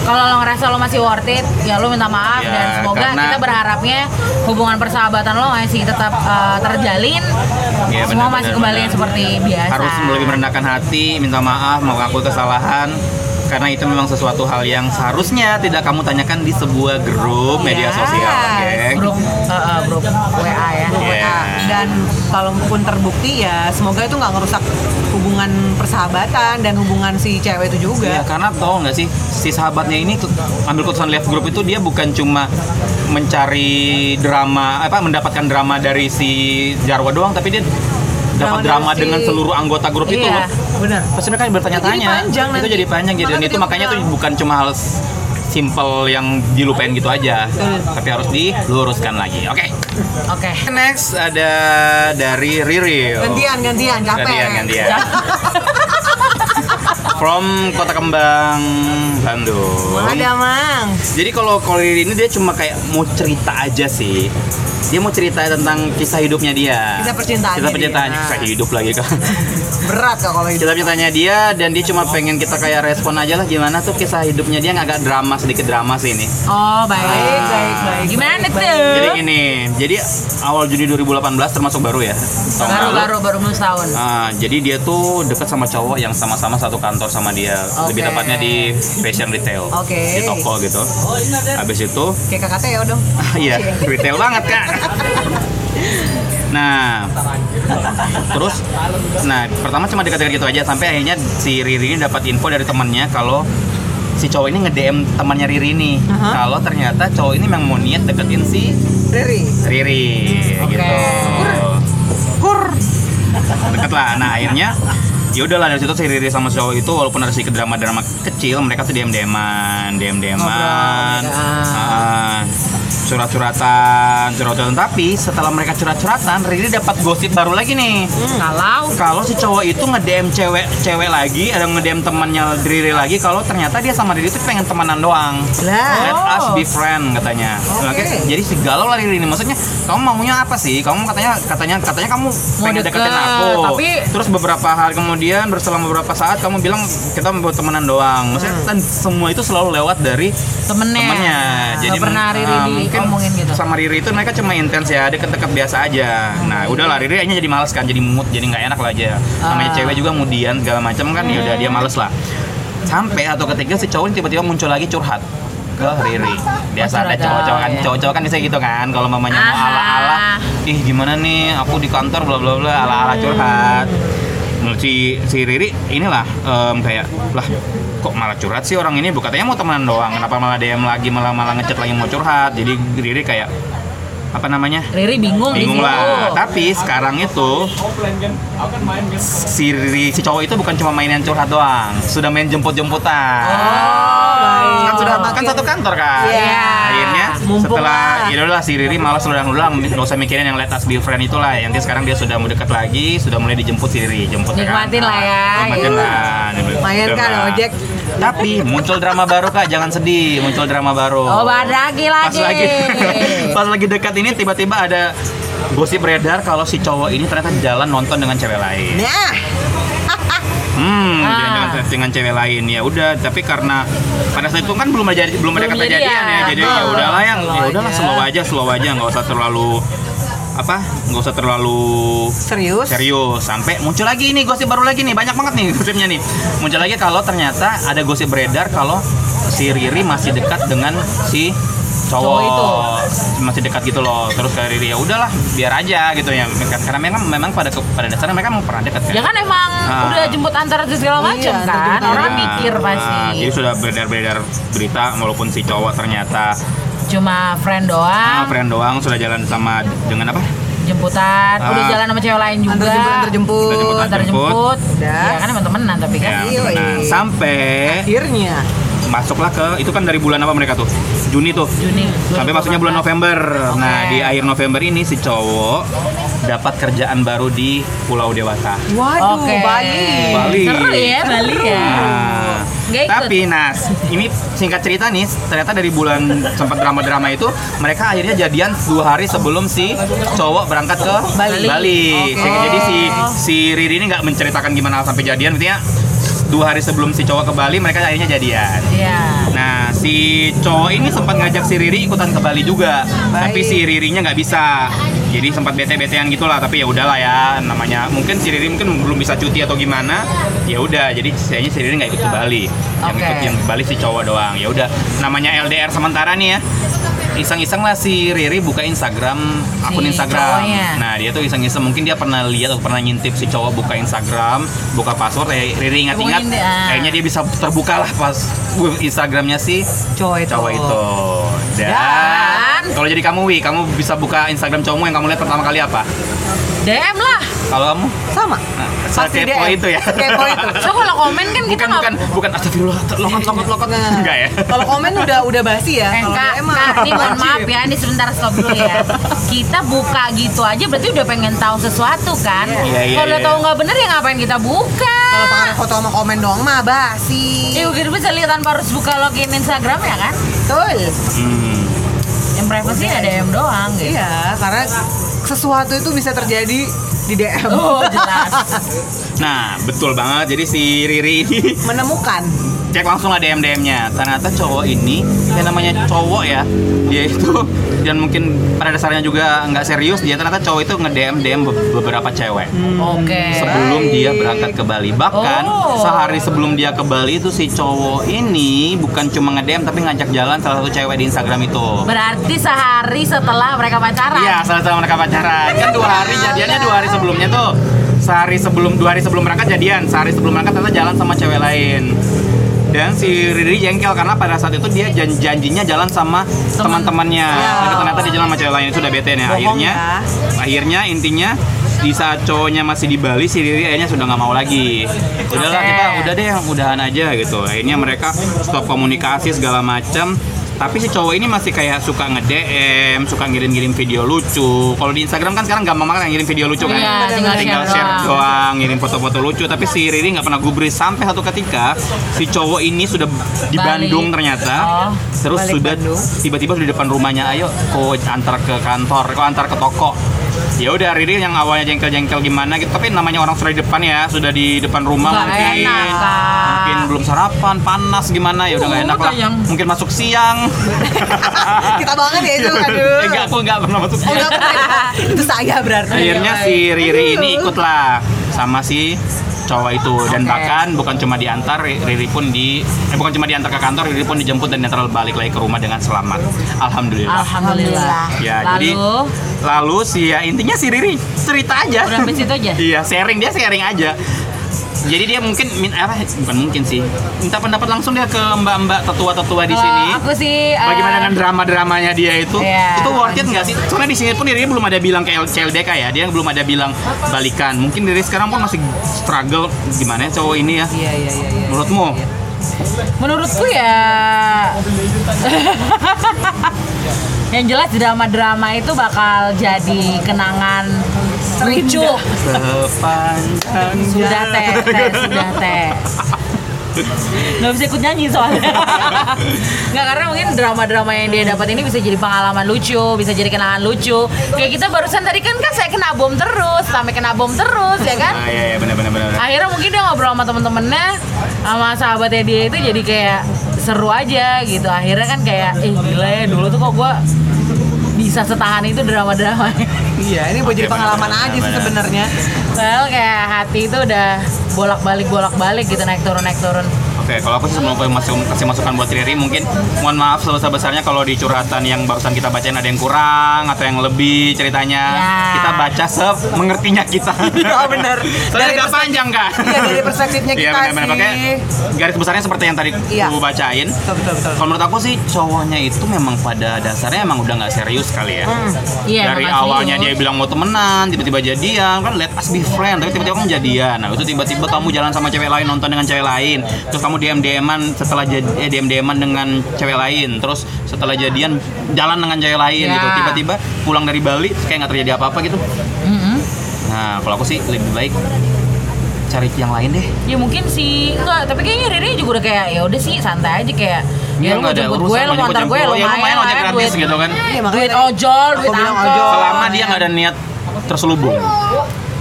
Speaker 2: kalau lo ngerasa lo masih worth it, ya lo minta maaf
Speaker 1: Ya,
Speaker 2: dan semoga
Speaker 1: karena-
Speaker 2: kita berharapnya hubungan persahabatan lo masih tetap eh, terjalin.
Speaker 1: Iya,
Speaker 2: semua
Speaker 1: benar,
Speaker 2: masih kembali seperti biasa.
Speaker 1: harus lebih merendahkan hati minta maaf mengakui kesalahan karena itu memang sesuatu hal yang seharusnya tidak kamu tanyakan di sebuah grup media
Speaker 3: Yes.
Speaker 1: sosial geng
Speaker 2: grup eh, eh, grup WA ya.
Speaker 3: Grup
Speaker 1: Iya.
Speaker 3: WA. Dan kalaupun terbukti ya semoga itu nggak ngerusak hubungan persahabatan dan hubungan si cewek itu juga.
Speaker 1: Iya, karena tau nggak sih si sahabatnya ini ambil keputusan live group itu dia bukan cuma mencari drama apa mendapatkan drama dari si Jarwo doang tapi dia dapat drama
Speaker 3: si-
Speaker 1: dengan seluruh anggota grup itu
Speaker 3: Iya,
Speaker 1: loh.
Speaker 3: benar.
Speaker 1: Pasti mereka bertanya-tanya.
Speaker 3: Itu jadi panjang
Speaker 1: Itu
Speaker 3: nanti.
Speaker 1: jadi panjang jadi dan itu makanya tuh bukan cuma hal s- simple yang dilupain gitu aja.
Speaker 3: Betul.
Speaker 1: Tapi harus diluruskan lagi. Oke.
Speaker 2: Oke.
Speaker 1: Next ada dari Riri.
Speaker 3: Gantian, gantian, capek.
Speaker 1: Gantian, gantian. From Kota Kembang, Bandung.
Speaker 3: Ada mang.
Speaker 1: Jadi kalau Riri ini dia cuma kayak mau cerita aja sih. Dia mau cerita tentang kisah hidupnya dia.
Speaker 3: Kisah percintaannya
Speaker 1: Kisah percintaannya.
Speaker 3: dia.
Speaker 1: Kisah hidup lagi kan.
Speaker 3: Berat kok kalau itu.
Speaker 1: Kisah percintaannya dia dan dia cuma pengen kita kayak respon aja lah gimana tuh kisah hidupnya dia agak drama sedikit drama sih ini.
Speaker 2: Oh baik.
Speaker 3: Baik, baik, baik.
Speaker 2: Gimana
Speaker 3: baik,
Speaker 2: tuh?
Speaker 3: baik.
Speaker 1: Jadi gini, jadi awal Juni 2018 termasuk baru ya. tahun
Speaker 2: Baru baru baru belum setahun.
Speaker 1: Ah, jadi dia tuh dekat sama cowok yang sama-sama satu kantor sama dia. Lebih
Speaker 2: Oke.
Speaker 1: tepatnya di fashion retail.
Speaker 3: Oke.
Speaker 1: Di toko gitu. Habis itu
Speaker 3: Kayak kakak Teo dong.
Speaker 1: Iya, retail banget kak. Nah, terus, nah pertama cuma dekat-dekat gitu aja sampai akhirnya si Riri ini dapat info dari temannya kalau si cowok ini nge-DM temannya Riri ini
Speaker 3: Aha.
Speaker 1: kalau ternyata cowok ini memang mau niat deketin si
Speaker 3: Riri.
Speaker 1: Riri
Speaker 2: Oke.
Speaker 1: gitu.
Speaker 3: Kur.
Speaker 1: Deket lah. Nah akhirnya ya udahlah dari situ si Riri sama si cowok itu walaupun ada sedikit drama-drama kecil mereka tuh DM DMan, DM DMan,
Speaker 3: Ngobrol,
Speaker 1: surat-suratan, curhat-curhatan. Tapi setelah mereka curhat-curhatan, Riri dapat gosip baru lagi nih.
Speaker 3: Hmm, ngalau.
Speaker 1: Kalau si cowok itu nge-DM cewek cewek lagi, ada nge-DM temannya Riri lagi kalau ternyata dia sama Riri itu pengen temenan doang.
Speaker 3: Lah.
Speaker 1: Let us
Speaker 2: Oh.
Speaker 1: be friend katanya.
Speaker 3: Oke.
Speaker 1: Oke, Jadi si galau lah Riri ini. Maksudnya kamu maunya apa sih? Kamu katanya katanya katanya kamu pengen
Speaker 2: deket,
Speaker 1: deketin aku.
Speaker 2: tapi-
Speaker 1: terus beberapa hari kemudian berselang beberapa saat kamu bilang kita mau temenan doang. Maksudnya
Speaker 3: Hmm.
Speaker 1: dan semua itu selalu lewat dari
Speaker 2: temennya
Speaker 1: temennya.
Speaker 2: Nggak pernah Riri
Speaker 1: ah, mungkin
Speaker 2: gitu
Speaker 1: sama Riri itu mereka cuma intens ya deket-deket biasa aja. Nah udahlah Riri akhirnya jadi males kan, jadi mood, jadi nggak enak lah aja. Namanya
Speaker 2: Ah.
Speaker 1: cewek juga kemudian segala macam kan, ya udah dia males lah. Sampai atau ketiga si cowok tiba-tiba muncul lagi curhat ke Riri. Biasa ada cowok-cowok kan, cowok-cowok kan bisa gitu kan, kalau mamanya mau
Speaker 2: Aha.
Speaker 1: ala-ala, ih gimana nih, aku di kantor bla bla bla ala-ala curhat. Menurut si si Riri inilah em, kayak lah kok malah curhat sih orang ini? Bu katanya mau temenan doang. Kenapa malah DM lagi malah malah ngechat lagi mau curhat? Jadi Riri kayak apa namanya
Speaker 2: Riri bingung,
Speaker 1: bingung lah tapi sekarang itu si Riri si cowok itu bukan cuma mainin curhat doang sudah main jemput-jemputan
Speaker 3: baik.
Speaker 1: kan sudah
Speaker 3: Makin-
Speaker 1: kan satu kantor kan
Speaker 3: Iya.
Speaker 1: akhirnya
Speaker 3: Mumpung
Speaker 1: setelah
Speaker 3: lah.
Speaker 1: ya si Riri malas ulang-ulang nggak usah mikirin yang let us be friend itulah ya nanti sekarang dia sudah mau dekat lagi sudah mulai dijemput si Riri jemput
Speaker 2: Nikmatin lah ya.
Speaker 1: nikmatin lah
Speaker 3: Lumayan kan,
Speaker 1: Udah.
Speaker 3: ojek.
Speaker 1: Tapi muncul drama baru kak. Jangan sedih muncul drama baru.
Speaker 2: Oh, lagi
Speaker 1: pas
Speaker 2: lagi.
Speaker 1: lagi pas lagi dekat ini tiba-tiba ada gosip beredar kalau si cowok ini ternyata jalan nonton dengan cewek lain.
Speaker 3: Nah,
Speaker 1: Hmm,
Speaker 2: Ah.
Speaker 1: dengan, dengan cewek lain. Ya udah, tapi karena pada saat itu kan belum ada belum ada
Speaker 2: Belum
Speaker 1: kejadian ya, jadi ya udahlah yang ya udahlah slow aja, slow aja, nggak usah terlalu apa, nggak usah terlalu
Speaker 3: serius?
Speaker 1: serius. Sampai muncul lagi nih gosip baru lagi nih, banyak banget nih gosipnya nih. Muncul lagi kalau ternyata ada gosip beredar kalau si Riri masih dekat dengan si cowok,
Speaker 2: Cowok itu.
Speaker 1: masih dekat gitu loh terus ke Riri ya udahlah biar aja gitu ya karena memang memang pada pada dasarnya mereka mau pernah dekat kan
Speaker 2: Ya kan emang
Speaker 1: Ah.
Speaker 2: udah jemput antar dan segala macam
Speaker 3: Iya,
Speaker 2: kan. Orang
Speaker 1: Nah,
Speaker 2: mikir pasti.
Speaker 1: nah, jadi sudah beredar-beredar berita walaupun si cowok ternyata
Speaker 2: Cuma friend doang,
Speaker 1: ah, friend doang sudah jalan sama dengan apa?
Speaker 2: jemputan,
Speaker 1: Ah.
Speaker 2: udah jalan sama cewek lain juga.
Speaker 3: Antar jemput, antar jemput.
Speaker 1: Antar jemput,
Speaker 2: Antar
Speaker 1: jemput.
Speaker 2: jemput.
Speaker 3: Udah.
Speaker 2: Ya kan emang temenan tapi kan.
Speaker 1: Ya, nah, sampai
Speaker 3: Akhirnya.
Speaker 1: masuklah ke itu kan dari bulan apa mereka tuh? Juni tuh.
Speaker 2: Juni.
Speaker 1: Sampai masuknya bulan November. Nah,
Speaker 2: Oke.
Speaker 1: di akhir November ini si cowok dapat kerjaan baru di Pulau Dewata.
Speaker 3: Waduh,
Speaker 2: Oke.
Speaker 3: Bali.
Speaker 1: Bali.
Speaker 2: Seru ya Bali ya.
Speaker 1: Nah,
Speaker 2: Nggak ikut.
Speaker 1: tapi nah ini singkat cerita nih ternyata dari bulan sempat drama-drama itu mereka akhirnya jadian dua hari sebelum si cowok berangkat ke
Speaker 2: Bali.
Speaker 1: Sehingga jadi si si Riri ini nggak menceritakan gimana sampai jadian intinya dua hari sebelum si cowok ke Bali mereka akhirnya jadian.
Speaker 2: Iya.
Speaker 1: Nah, si cowok ini sempat ngajak si Riri ikutan ke Bali juga,
Speaker 3: Baik.
Speaker 1: tapi si Ririnya nggak bisa. Jadi sempat bete-betean gitulah, tapi ya udahlah ya, namanya mungkin si Riri mungkin belum bisa cuti atau gimana. Ya udah, jadi kayaknya si Riri nggak ikut ke Bali. Yang
Speaker 2: Oke.
Speaker 1: ikut yang ke Bali si cowok doang. Ya udah, namanya LDR sementara nih ya. Iseng-iseng lah si Riri buka Instagram akun
Speaker 2: Si
Speaker 1: Instagram.
Speaker 2: cowoknya.
Speaker 1: Nah dia tuh iseng-iseng mungkin dia pernah lihat atau pernah ngintip si cowok buka Instagram, buka password. Eh, Riri ingat-ingat,
Speaker 2: ah.
Speaker 1: kayaknya dia bisa terbuka lah pas Instagramnya si
Speaker 3: Cowok itu.
Speaker 1: cowok itu. Dan,
Speaker 2: Dan-
Speaker 1: kalau jadi kamu Wi, kamu bisa buka Instagram cowokmu yang kamu lihat pertama kali apa?
Speaker 2: DM lah.
Speaker 1: Kalau kamu?
Speaker 3: Sama.
Speaker 1: Nah,
Speaker 3: Pasti DM.
Speaker 1: itu ya.
Speaker 3: Sekepo itu.
Speaker 2: So kalau komen kan kita
Speaker 1: Bukan
Speaker 2: nggak
Speaker 1: bukan bukan astagfirullah, lokot lokot lokot enggak ya?
Speaker 3: Kalau komen udah udah basi ya.
Speaker 2: Eh,
Speaker 3: Kalau
Speaker 2: kak,
Speaker 3: DM mah
Speaker 2: ini mohon maaf ya, ini sebentar stop dulu ya. Kita buka gitu aja berarti udah pengen tahu sesuatu kan?
Speaker 1: Iya, iya,
Speaker 2: Kalau
Speaker 1: iya.
Speaker 2: tahu nggak bener ya ngapain kita buka?
Speaker 3: Kalau pakai foto sama komen doang mah basi.
Speaker 2: Ya udah bisa lihat tanpa harus buka login Instagram ya kan?
Speaker 3: Betul.
Speaker 1: Hmm.
Speaker 2: Yang privacy ada DM doang gitu.
Speaker 3: Iya, karena sesuatu itu bisa terjadi di DM.
Speaker 2: Oh jelas.
Speaker 1: Nah, betul banget. Jadi si Riri ini
Speaker 3: Menemukan.
Speaker 1: cek langsung lah DM DM-nya. Ternyata cowok ini yang namanya cowok ya, dia itu dan mungkin pada dasarnya juga nggak serius. Dia ternyata cowok itu nge DM DM beberapa cewek.
Speaker 2: Oke.
Speaker 1: sebelum dia berangkat ke Bali. Bahkan
Speaker 2: Oh.
Speaker 1: sehari sebelum dia ke Bali itu si cowok ini bukan cuma nge-DM tapi ngajak jalan salah satu cewek di Instagram itu.
Speaker 2: Berarti sehari setelah mereka pacaran.
Speaker 1: Iya, satu mereka pacaran. Kan dua hari jadiannya dua hari sebelumnya tuh. Sehari sebelum dua hari sebelum berangkat jadian, sehari sebelum berangkat ternyata jalan sama cewek lain. dan si Riri jengkel karena pada saat itu dia jan- janjinya jalan sama teman-temannya. Tapi ternyata dia jalan sama cewek lain itu udah bete nih. Akhirnya
Speaker 3: ya.
Speaker 1: akhirnya intinya di saat cowoknya masih di Bali si Riri akhirnya sudah nggak mau lagi. Udahlah kita udah deh udahan aja gitu. Akhirnya mereka stop komunikasi segala macam tapi si cowok ini masih kayak suka nge-DM, suka ngirim-ngirim video lucu. Kalau di Instagram kan sekarang gampang banget ngirim video lucu kan.
Speaker 2: Iya, tinggal
Speaker 1: tinggal
Speaker 2: share
Speaker 1: share
Speaker 2: doang.
Speaker 1: doang, ngirim foto-foto lucu. Tapi si Riri nggak pernah gubris sampai satu ketika si cowok ini sudah di
Speaker 2: Balik.
Speaker 1: Bandung ternyata.
Speaker 2: Oh,
Speaker 1: terus
Speaker 3: balik
Speaker 1: sudah tiba-tiba sudah di depan rumahnya. Ayo, kok antar ke kantor, kok antar ke toko. Ya udah Riri yang awalnya jengkel-jengkel gimana gitu, tapi namanya orang sudah di depan ya, sudah di depan rumah
Speaker 2: Nggak
Speaker 1: mungkin.
Speaker 2: enak.
Speaker 1: Mungkin belum sarapan, panas gimana ya udah nggak
Speaker 2: Uh,
Speaker 1: enak lah.
Speaker 2: sayang.
Speaker 1: Mungkin masuk siang.
Speaker 3: Kita banget ya itu aduh.
Speaker 1: Enggak, aku enggak pernah masuk
Speaker 3: Oh,
Speaker 1: siang.
Speaker 3: ya? itu saya berarti.
Speaker 1: akhirnya si Riri ini ikutlah sama si cowok itu dan
Speaker 2: Oke.
Speaker 1: bahkan bukan cuma diantar Riri pun di eh bukan cuma diantar ke kantor Riri pun dijemput dan diantar balik lagi ke rumah dengan selamat alhamdulillah
Speaker 2: Alhamdulillah.
Speaker 1: ya
Speaker 2: Lalu,
Speaker 1: jadi lalu si ya intinya si Riri cerita aja
Speaker 2: udah aja.
Speaker 1: iya sharing dia sharing aja jadi dia mungkin min apa bukan mungkin sih minta pendapat langsung dia ke mbak-mbak tetua-tetua di sini
Speaker 2: Aku sih eh,
Speaker 1: Bagaimana dengan drama-dramanya dia itu?
Speaker 2: Iya.
Speaker 1: Itu worth it nggak sih? Soalnya di sini pun dia belum ada bilang ke CLDK ya, dia belum ada bilang balikan. Mungkin dari sekarang pun masih struggle gimana ya cowok ini ya?
Speaker 3: Iya iya iya. iya.
Speaker 1: Menurutmu?
Speaker 2: menurutku ya yang jelas drama-drama itu bakal jadi kenangan lucu
Speaker 1: Sepanjang
Speaker 2: sudah teh teh sudah teh. Nggak bisa ikut nyanyi soalnya. Nggak karena mungkin drama-drama yang dia dapat ini bisa jadi pengalaman lucu bisa jadi kenangan lucu. Kayak kita barusan tadi kan kan saya kena bom terus sampai kena bom terus ya kan?
Speaker 1: Ah, iya, iya, benar-benar. benar.
Speaker 2: akhirnya mungkin dia ngobrol sama temen-temennya sama sahabatnya dia itu jadi kayak seru aja gitu. Akhirnya kan kayak eh gila ya dulu tuh kok gue bisa setahan itu drama-drama
Speaker 3: Iya, ini buat jadi pengalaman
Speaker 1: benar,
Speaker 3: aja sih
Speaker 1: benar.
Speaker 3: sebenarnya.
Speaker 2: well kayak hati itu udah bolak-balik bolak-balik gitu naik turun naik turun
Speaker 1: Oke, kalau aku sih sebelum aku masuk kasih masukan buat Riri, mungkin mohon maaf sebesar-besarnya kalau di curhatan yang barusan kita bacain ada yang kurang atau yang lebih ceritanya.
Speaker 2: Ya.
Speaker 1: Kita baca semengertinya kita.
Speaker 3: Iya, benar.
Speaker 1: Soalnya
Speaker 3: Dari
Speaker 1: agak panjang kan?
Speaker 3: Iya, dari perspektifnya
Speaker 1: Iya
Speaker 3: kita
Speaker 1: benar-benar pakai
Speaker 3: sih.
Speaker 1: garis besarnya seperti yang tadi
Speaker 3: Iya.
Speaker 1: aku bacain.
Speaker 3: Betul betul betul.
Speaker 1: Kalau menurut aku sih cowoknya itu memang pada dasarnya emang udah nggak serius kali ya.
Speaker 2: Iya,
Speaker 1: Dari
Speaker 2: makasih.
Speaker 1: awalnya dia bilang mau temenan, tiba-tiba jadian, kan let us be friend, tapi tiba-tiba kamu jadian. Nah itu tiba-tiba kamu jalan sama cewek lain, nonton dengan cewek lain, terus kamu dm dman setelah jadi eh, dm dman dengan cewek lain, terus setelah jadian jalan dengan cewek lain
Speaker 2: Ya.
Speaker 1: gitu. Tiba-tiba pulang dari Bali kayak nggak terjadi apa-apa gitu.
Speaker 2: Mm-mm.
Speaker 1: Nah kalau aku sih lebih baik cari yang lain deh.
Speaker 2: ya mungkin sih enggak tapi kayaknya Riri juga udah kayak ya udah sih santai aja kayak
Speaker 1: Iya,
Speaker 2: ya lu mau
Speaker 1: ada
Speaker 2: jemput
Speaker 1: urusan,
Speaker 2: gue lu
Speaker 1: mau
Speaker 2: antar gue
Speaker 1: jemput. Ya,
Speaker 2: lumayan
Speaker 1: lumayan
Speaker 2: lah
Speaker 1: ojek
Speaker 2: ya,
Speaker 1: gratis gitu kan.
Speaker 3: Iya, makanya
Speaker 2: duit ojol duit angkot
Speaker 3: ojol.
Speaker 1: Selama dia nggak ada niat terselubung.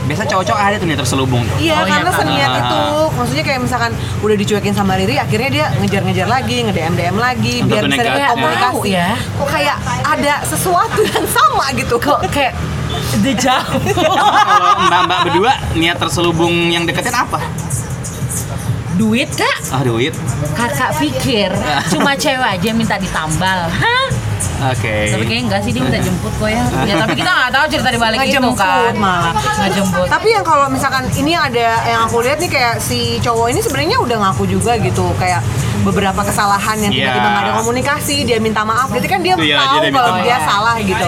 Speaker 1: Biasa cowok-cowok ada tuh niat terselubung.
Speaker 3: Iya,
Speaker 2: Oh, iya,
Speaker 3: karena
Speaker 2: kan.
Speaker 3: seniat
Speaker 1: Ah.
Speaker 3: itu. Maksudnya kayak misalkan udah dicuekin sama Riri, akhirnya dia ngejar-ngejar lagi, nge-DM-DM lagi,
Speaker 1: Untuk
Speaker 3: biar bisa
Speaker 1: ya.
Speaker 3: komunikasi.
Speaker 2: Tahu ya.
Speaker 3: Kok kayak ada sesuatu yang sama gitu.
Speaker 2: kok kayak the jauh
Speaker 1: Kalau mbak-mbak berdua niat terselubung yang deketin apa?
Speaker 2: duit kak
Speaker 1: Ah duit.
Speaker 2: kakak pikir cuma cewek aja minta ditambal hah
Speaker 1: Oke.
Speaker 2: tapi kayaknya enggak sih dia minta jemput kok ya ya tapi kita nggak tahu cerita di balik itu
Speaker 3: Ngejemput
Speaker 2: kan
Speaker 3: malah.
Speaker 2: ngejemput
Speaker 3: Tapi yang kalau misalkan ini ada yang aku lihat nih kayak si cowok ini sebenarnya udah ngaku juga gitu kayak beberapa kesalahan yang tiba-tiba
Speaker 1: Iya.
Speaker 3: ada komunikasi dia minta maaf jadi kan dia
Speaker 1: Iya,
Speaker 3: tahu
Speaker 1: dia
Speaker 3: kalau
Speaker 1: maaf.
Speaker 3: dia salah gitu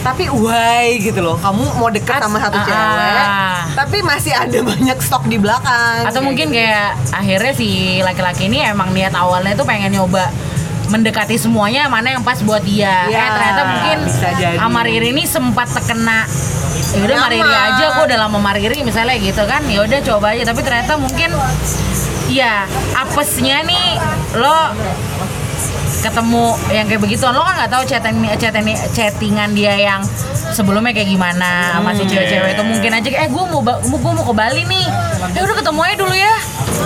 Speaker 3: tapi why gitu loh kamu mau deket sama satu
Speaker 2: Ah,
Speaker 3: cewek
Speaker 2: ah.
Speaker 3: tapi masih ada banyak stok di belakang
Speaker 2: atau
Speaker 3: Kayak
Speaker 2: mungkin
Speaker 3: gitu.
Speaker 2: kayak akhirnya si laki-laki ini emang niat awalnya tuh pengen nyoba mendekati semuanya mana yang pas buat dia.
Speaker 3: Ya,
Speaker 2: eh ternyata mungkin
Speaker 3: bisa jadi.
Speaker 2: sama Riri ini sempat terkena. Ya udah sama Riri
Speaker 3: Nyaman.
Speaker 2: aja kok udah lama sama Riri misalnya gitu kan. Ya udah coba aja. Tapi ternyata mungkin ya apesnya nih lo ketemu yang kayak begitu lo kan nggak tahu chatting chatting chattingan dia yang sebelumnya kayak gimana sama si cewek-cewek itu. Mungkin aja kayak, eh gue mau gue mau ke Bali nih ya udah ketemu aja dulu ya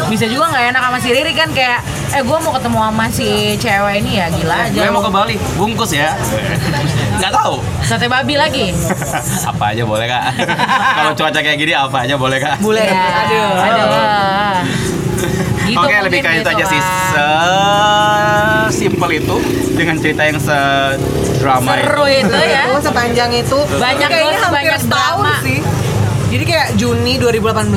Speaker 2: bisa juga nggak enak sama si Riri kan kayak eh gue mau ketemu sama si cewek ini ya gila aja
Speaker 1: Gue mau ke Bali, bungkus ya. Nggak tahu.
Speaker 2: sate babi lagi
Speaker 1: apa aja boleh kak. Kalau cuaca kayak gini apa aja boleh kak.
Speaker 3: bule
Speaker 2: ya,
Speaker 3: aduh
Speaker 2: aduh Gitu
Speaker 1: Oke lebih kayak itu
Speaker 2: gitu
Speaker 1: aja sih sesimpel itu dengan cerita yang sedrama
Speaker 2: seru
Speaker 1: itu.
Speaker 2: itu ya
Speaker 3: Oh, sepanjang itu
Speaker 2: Banyak
Speaker 3: hampir
Speaker 2: banyak
Speaker 3: setahun
Speaker 2: drama.
Speaker 3: sih jadi kayak Juni 2018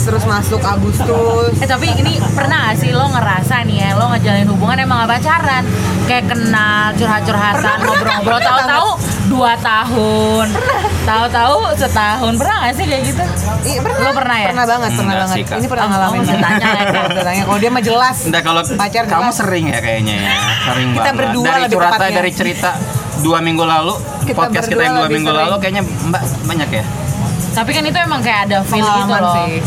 Speaker 3: terus masuk Agustus
Speaker 2: Eh tapi ini pernah gak sih lo ngerasa nih ya lo ngejalin hubungan emang gak pacaran kayak kenal curhat-curhatan ngobrol-ngobrol tahu-tahu dua tahun tahu-tahu setahun pernah gak sih kayak gitu
Speaker 3: Iya, pernah.
Speaker 2: Lo pernah ya?
Speaker 3: Pernah banget, pernah
Speaker 1: Enggak
Speaker 3: banget.
Speaker 1: sih.
Speaker 3: Ini pernah
Speaker 2: Oh,
Speaker 3: ngalamin.
Speaker 2: oh, bisa tanya ya,
Speaker 3: tanya. Kalau dia mah jelas.
Speaker 1: Enggak kalau
Speaker 3: Pacar
Speaker 1: kamu
Speaker 3: jelas.
Speaker 1: sering ya kayaknya ya, sering
Speaker 3: Kita
Speaker 1: banget.
Speaker 3: berdua
Speaker 1: dari
Speaker 3: lebih
Speaker 1: curhatan
Speaker 3: tepatnya.
Speaker 1: dari cerita dua minggu lalu,
Speaker 3: Kita
Speaker 1: podcast kita yang dua minggu
Speaker 3: sering.
Speaker 1: lalu kayaknya Mbak banyak ya.
Speaker 2: Tapi kan itu emang kayak ada feel gitu loh
Speaker 3: sih.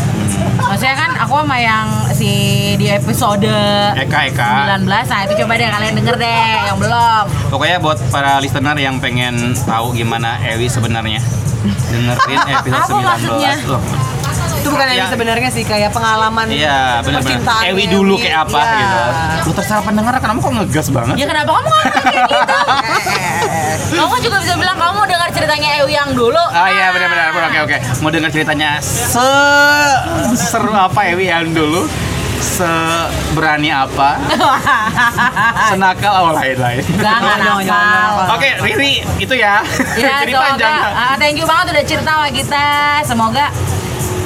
Speaker 2: maksudnya kan aku sama yang si di episode
Speaker 1: Eka Eka.
Speaker 2: 19 nah itu coba deh kalian denger deh yang belum
Speaker 1: Pokoknya buat para listener yang pengen tahu gimana Ewi sebenarnya dengerin episode
Speaker 2: Apa
Speaker 1: 19
Speaker 2: maksudnya?
Speaker 1: loh.
Speaker 3: Itu bukan yang
Speaker 1: Ya.
Speaker 3: sebenarnya sih kayak pengalaman
Speaker 1: Iya, benar-benar.
Speaker 3: percintaan
Speaker 1: Ewi dulu kayak apa
Speaker 3: Iya.
Speaker 1: gitu. Lu terserah pendengar kenapa kok ngegas banget?
Speaker 2: ya kenapa kamu ngomong kayak gitu kamu juga bisa bilang kamu mau dengar ceritanya Ewi yang dulu
Speaker 1: Ah iya benar-benar oke oke mau dengar ceritanya se seru apa Ewi yang dulu seberani apa senakal oh lain lain
Speaker 2: Jangan nakal.
Speaker 1: oke Riri itu ya
Speaker 2: Ya,
Speaker 1: jadi
Speaker 2: semoga
Speaker 1: panjang
Speaker 2: ah, thank you banget udah cerita sama kita. Semoga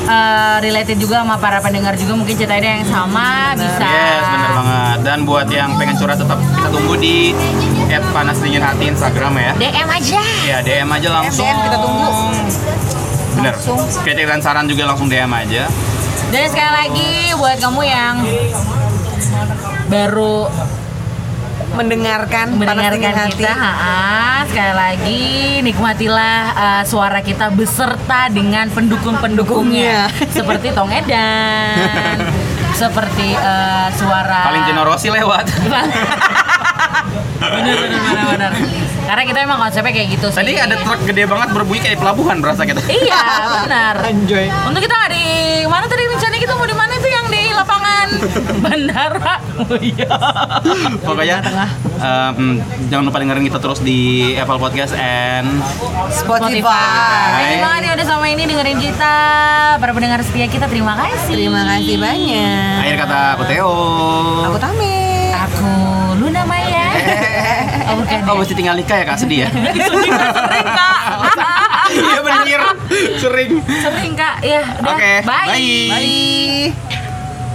Speaker 2: eh, related juga sama para pendengar juga mungkin ceritanya yang sama bisa.
Speaker 1: Yes, bener banget. Dan buat yang pengen curhat tetap kita tunggu di @panasdinginhati Instagram ya.
Speaker 2: DM aja.
Speaker 1: Ya DM aja langsung.
Speaker 3: DM, kita tunggu.
Speaker 1: Bener. Kritik dan saran juga langsung DM aja.
Speaker 2: Dan sekali lagi buat kamu yang baru
Speaker 3: mendengarkan panas
Speaker 2: mendengarkan
Speaker 3: dingin hati.
Speaker 2: kita, ha, sekali lagi nikmatilah uh, suara kita beserta dengan pendukung-pendukungnya seperti Tong Edan, seperti uh, suara
Speaker 1: Paling Rossi lewat.
Speaker 2: bener bener bener bener. Karena kita emang konsepnya kayak gitu sih.
Speaker 1: Tadi ada truk gede banget berbunyi kayak pelabuhan berasa kita.
Speaker 2: Iya benar.
Speaker 3: Enjoy.
Speaker 2: Untuk kita di mana tadi rencananya kita mau di mana itu lapangan bandara. Oh iya.
Speaker 1: Pokoknya em, jangan lupa dengerin kita terus di Apple Podcast and
Speaker 3: Spotify.
Speaker 2: Thank you banget udah sama ini dengerin kita. Para pendengar setia kita terima kasih.
Speaker 3: Terima kasih banyak.
Speaker 1: akhir kata aku Theo.
Speaker 3: Aku Tame.
Speaker 2: Aku Luna Maya. Oh bukan.
Speaker 1: Oh mesti tinggal nikah ya kak sedih ya?
Speaker 2: Sering kak.
Speaker 1: Iya bener sering.
Speaker 2: Sering kak. Ya udah.
Speaker 1: Oke,
Speaker 2: Bye.
Speaker 1: bye.
Speaker 3: Bye.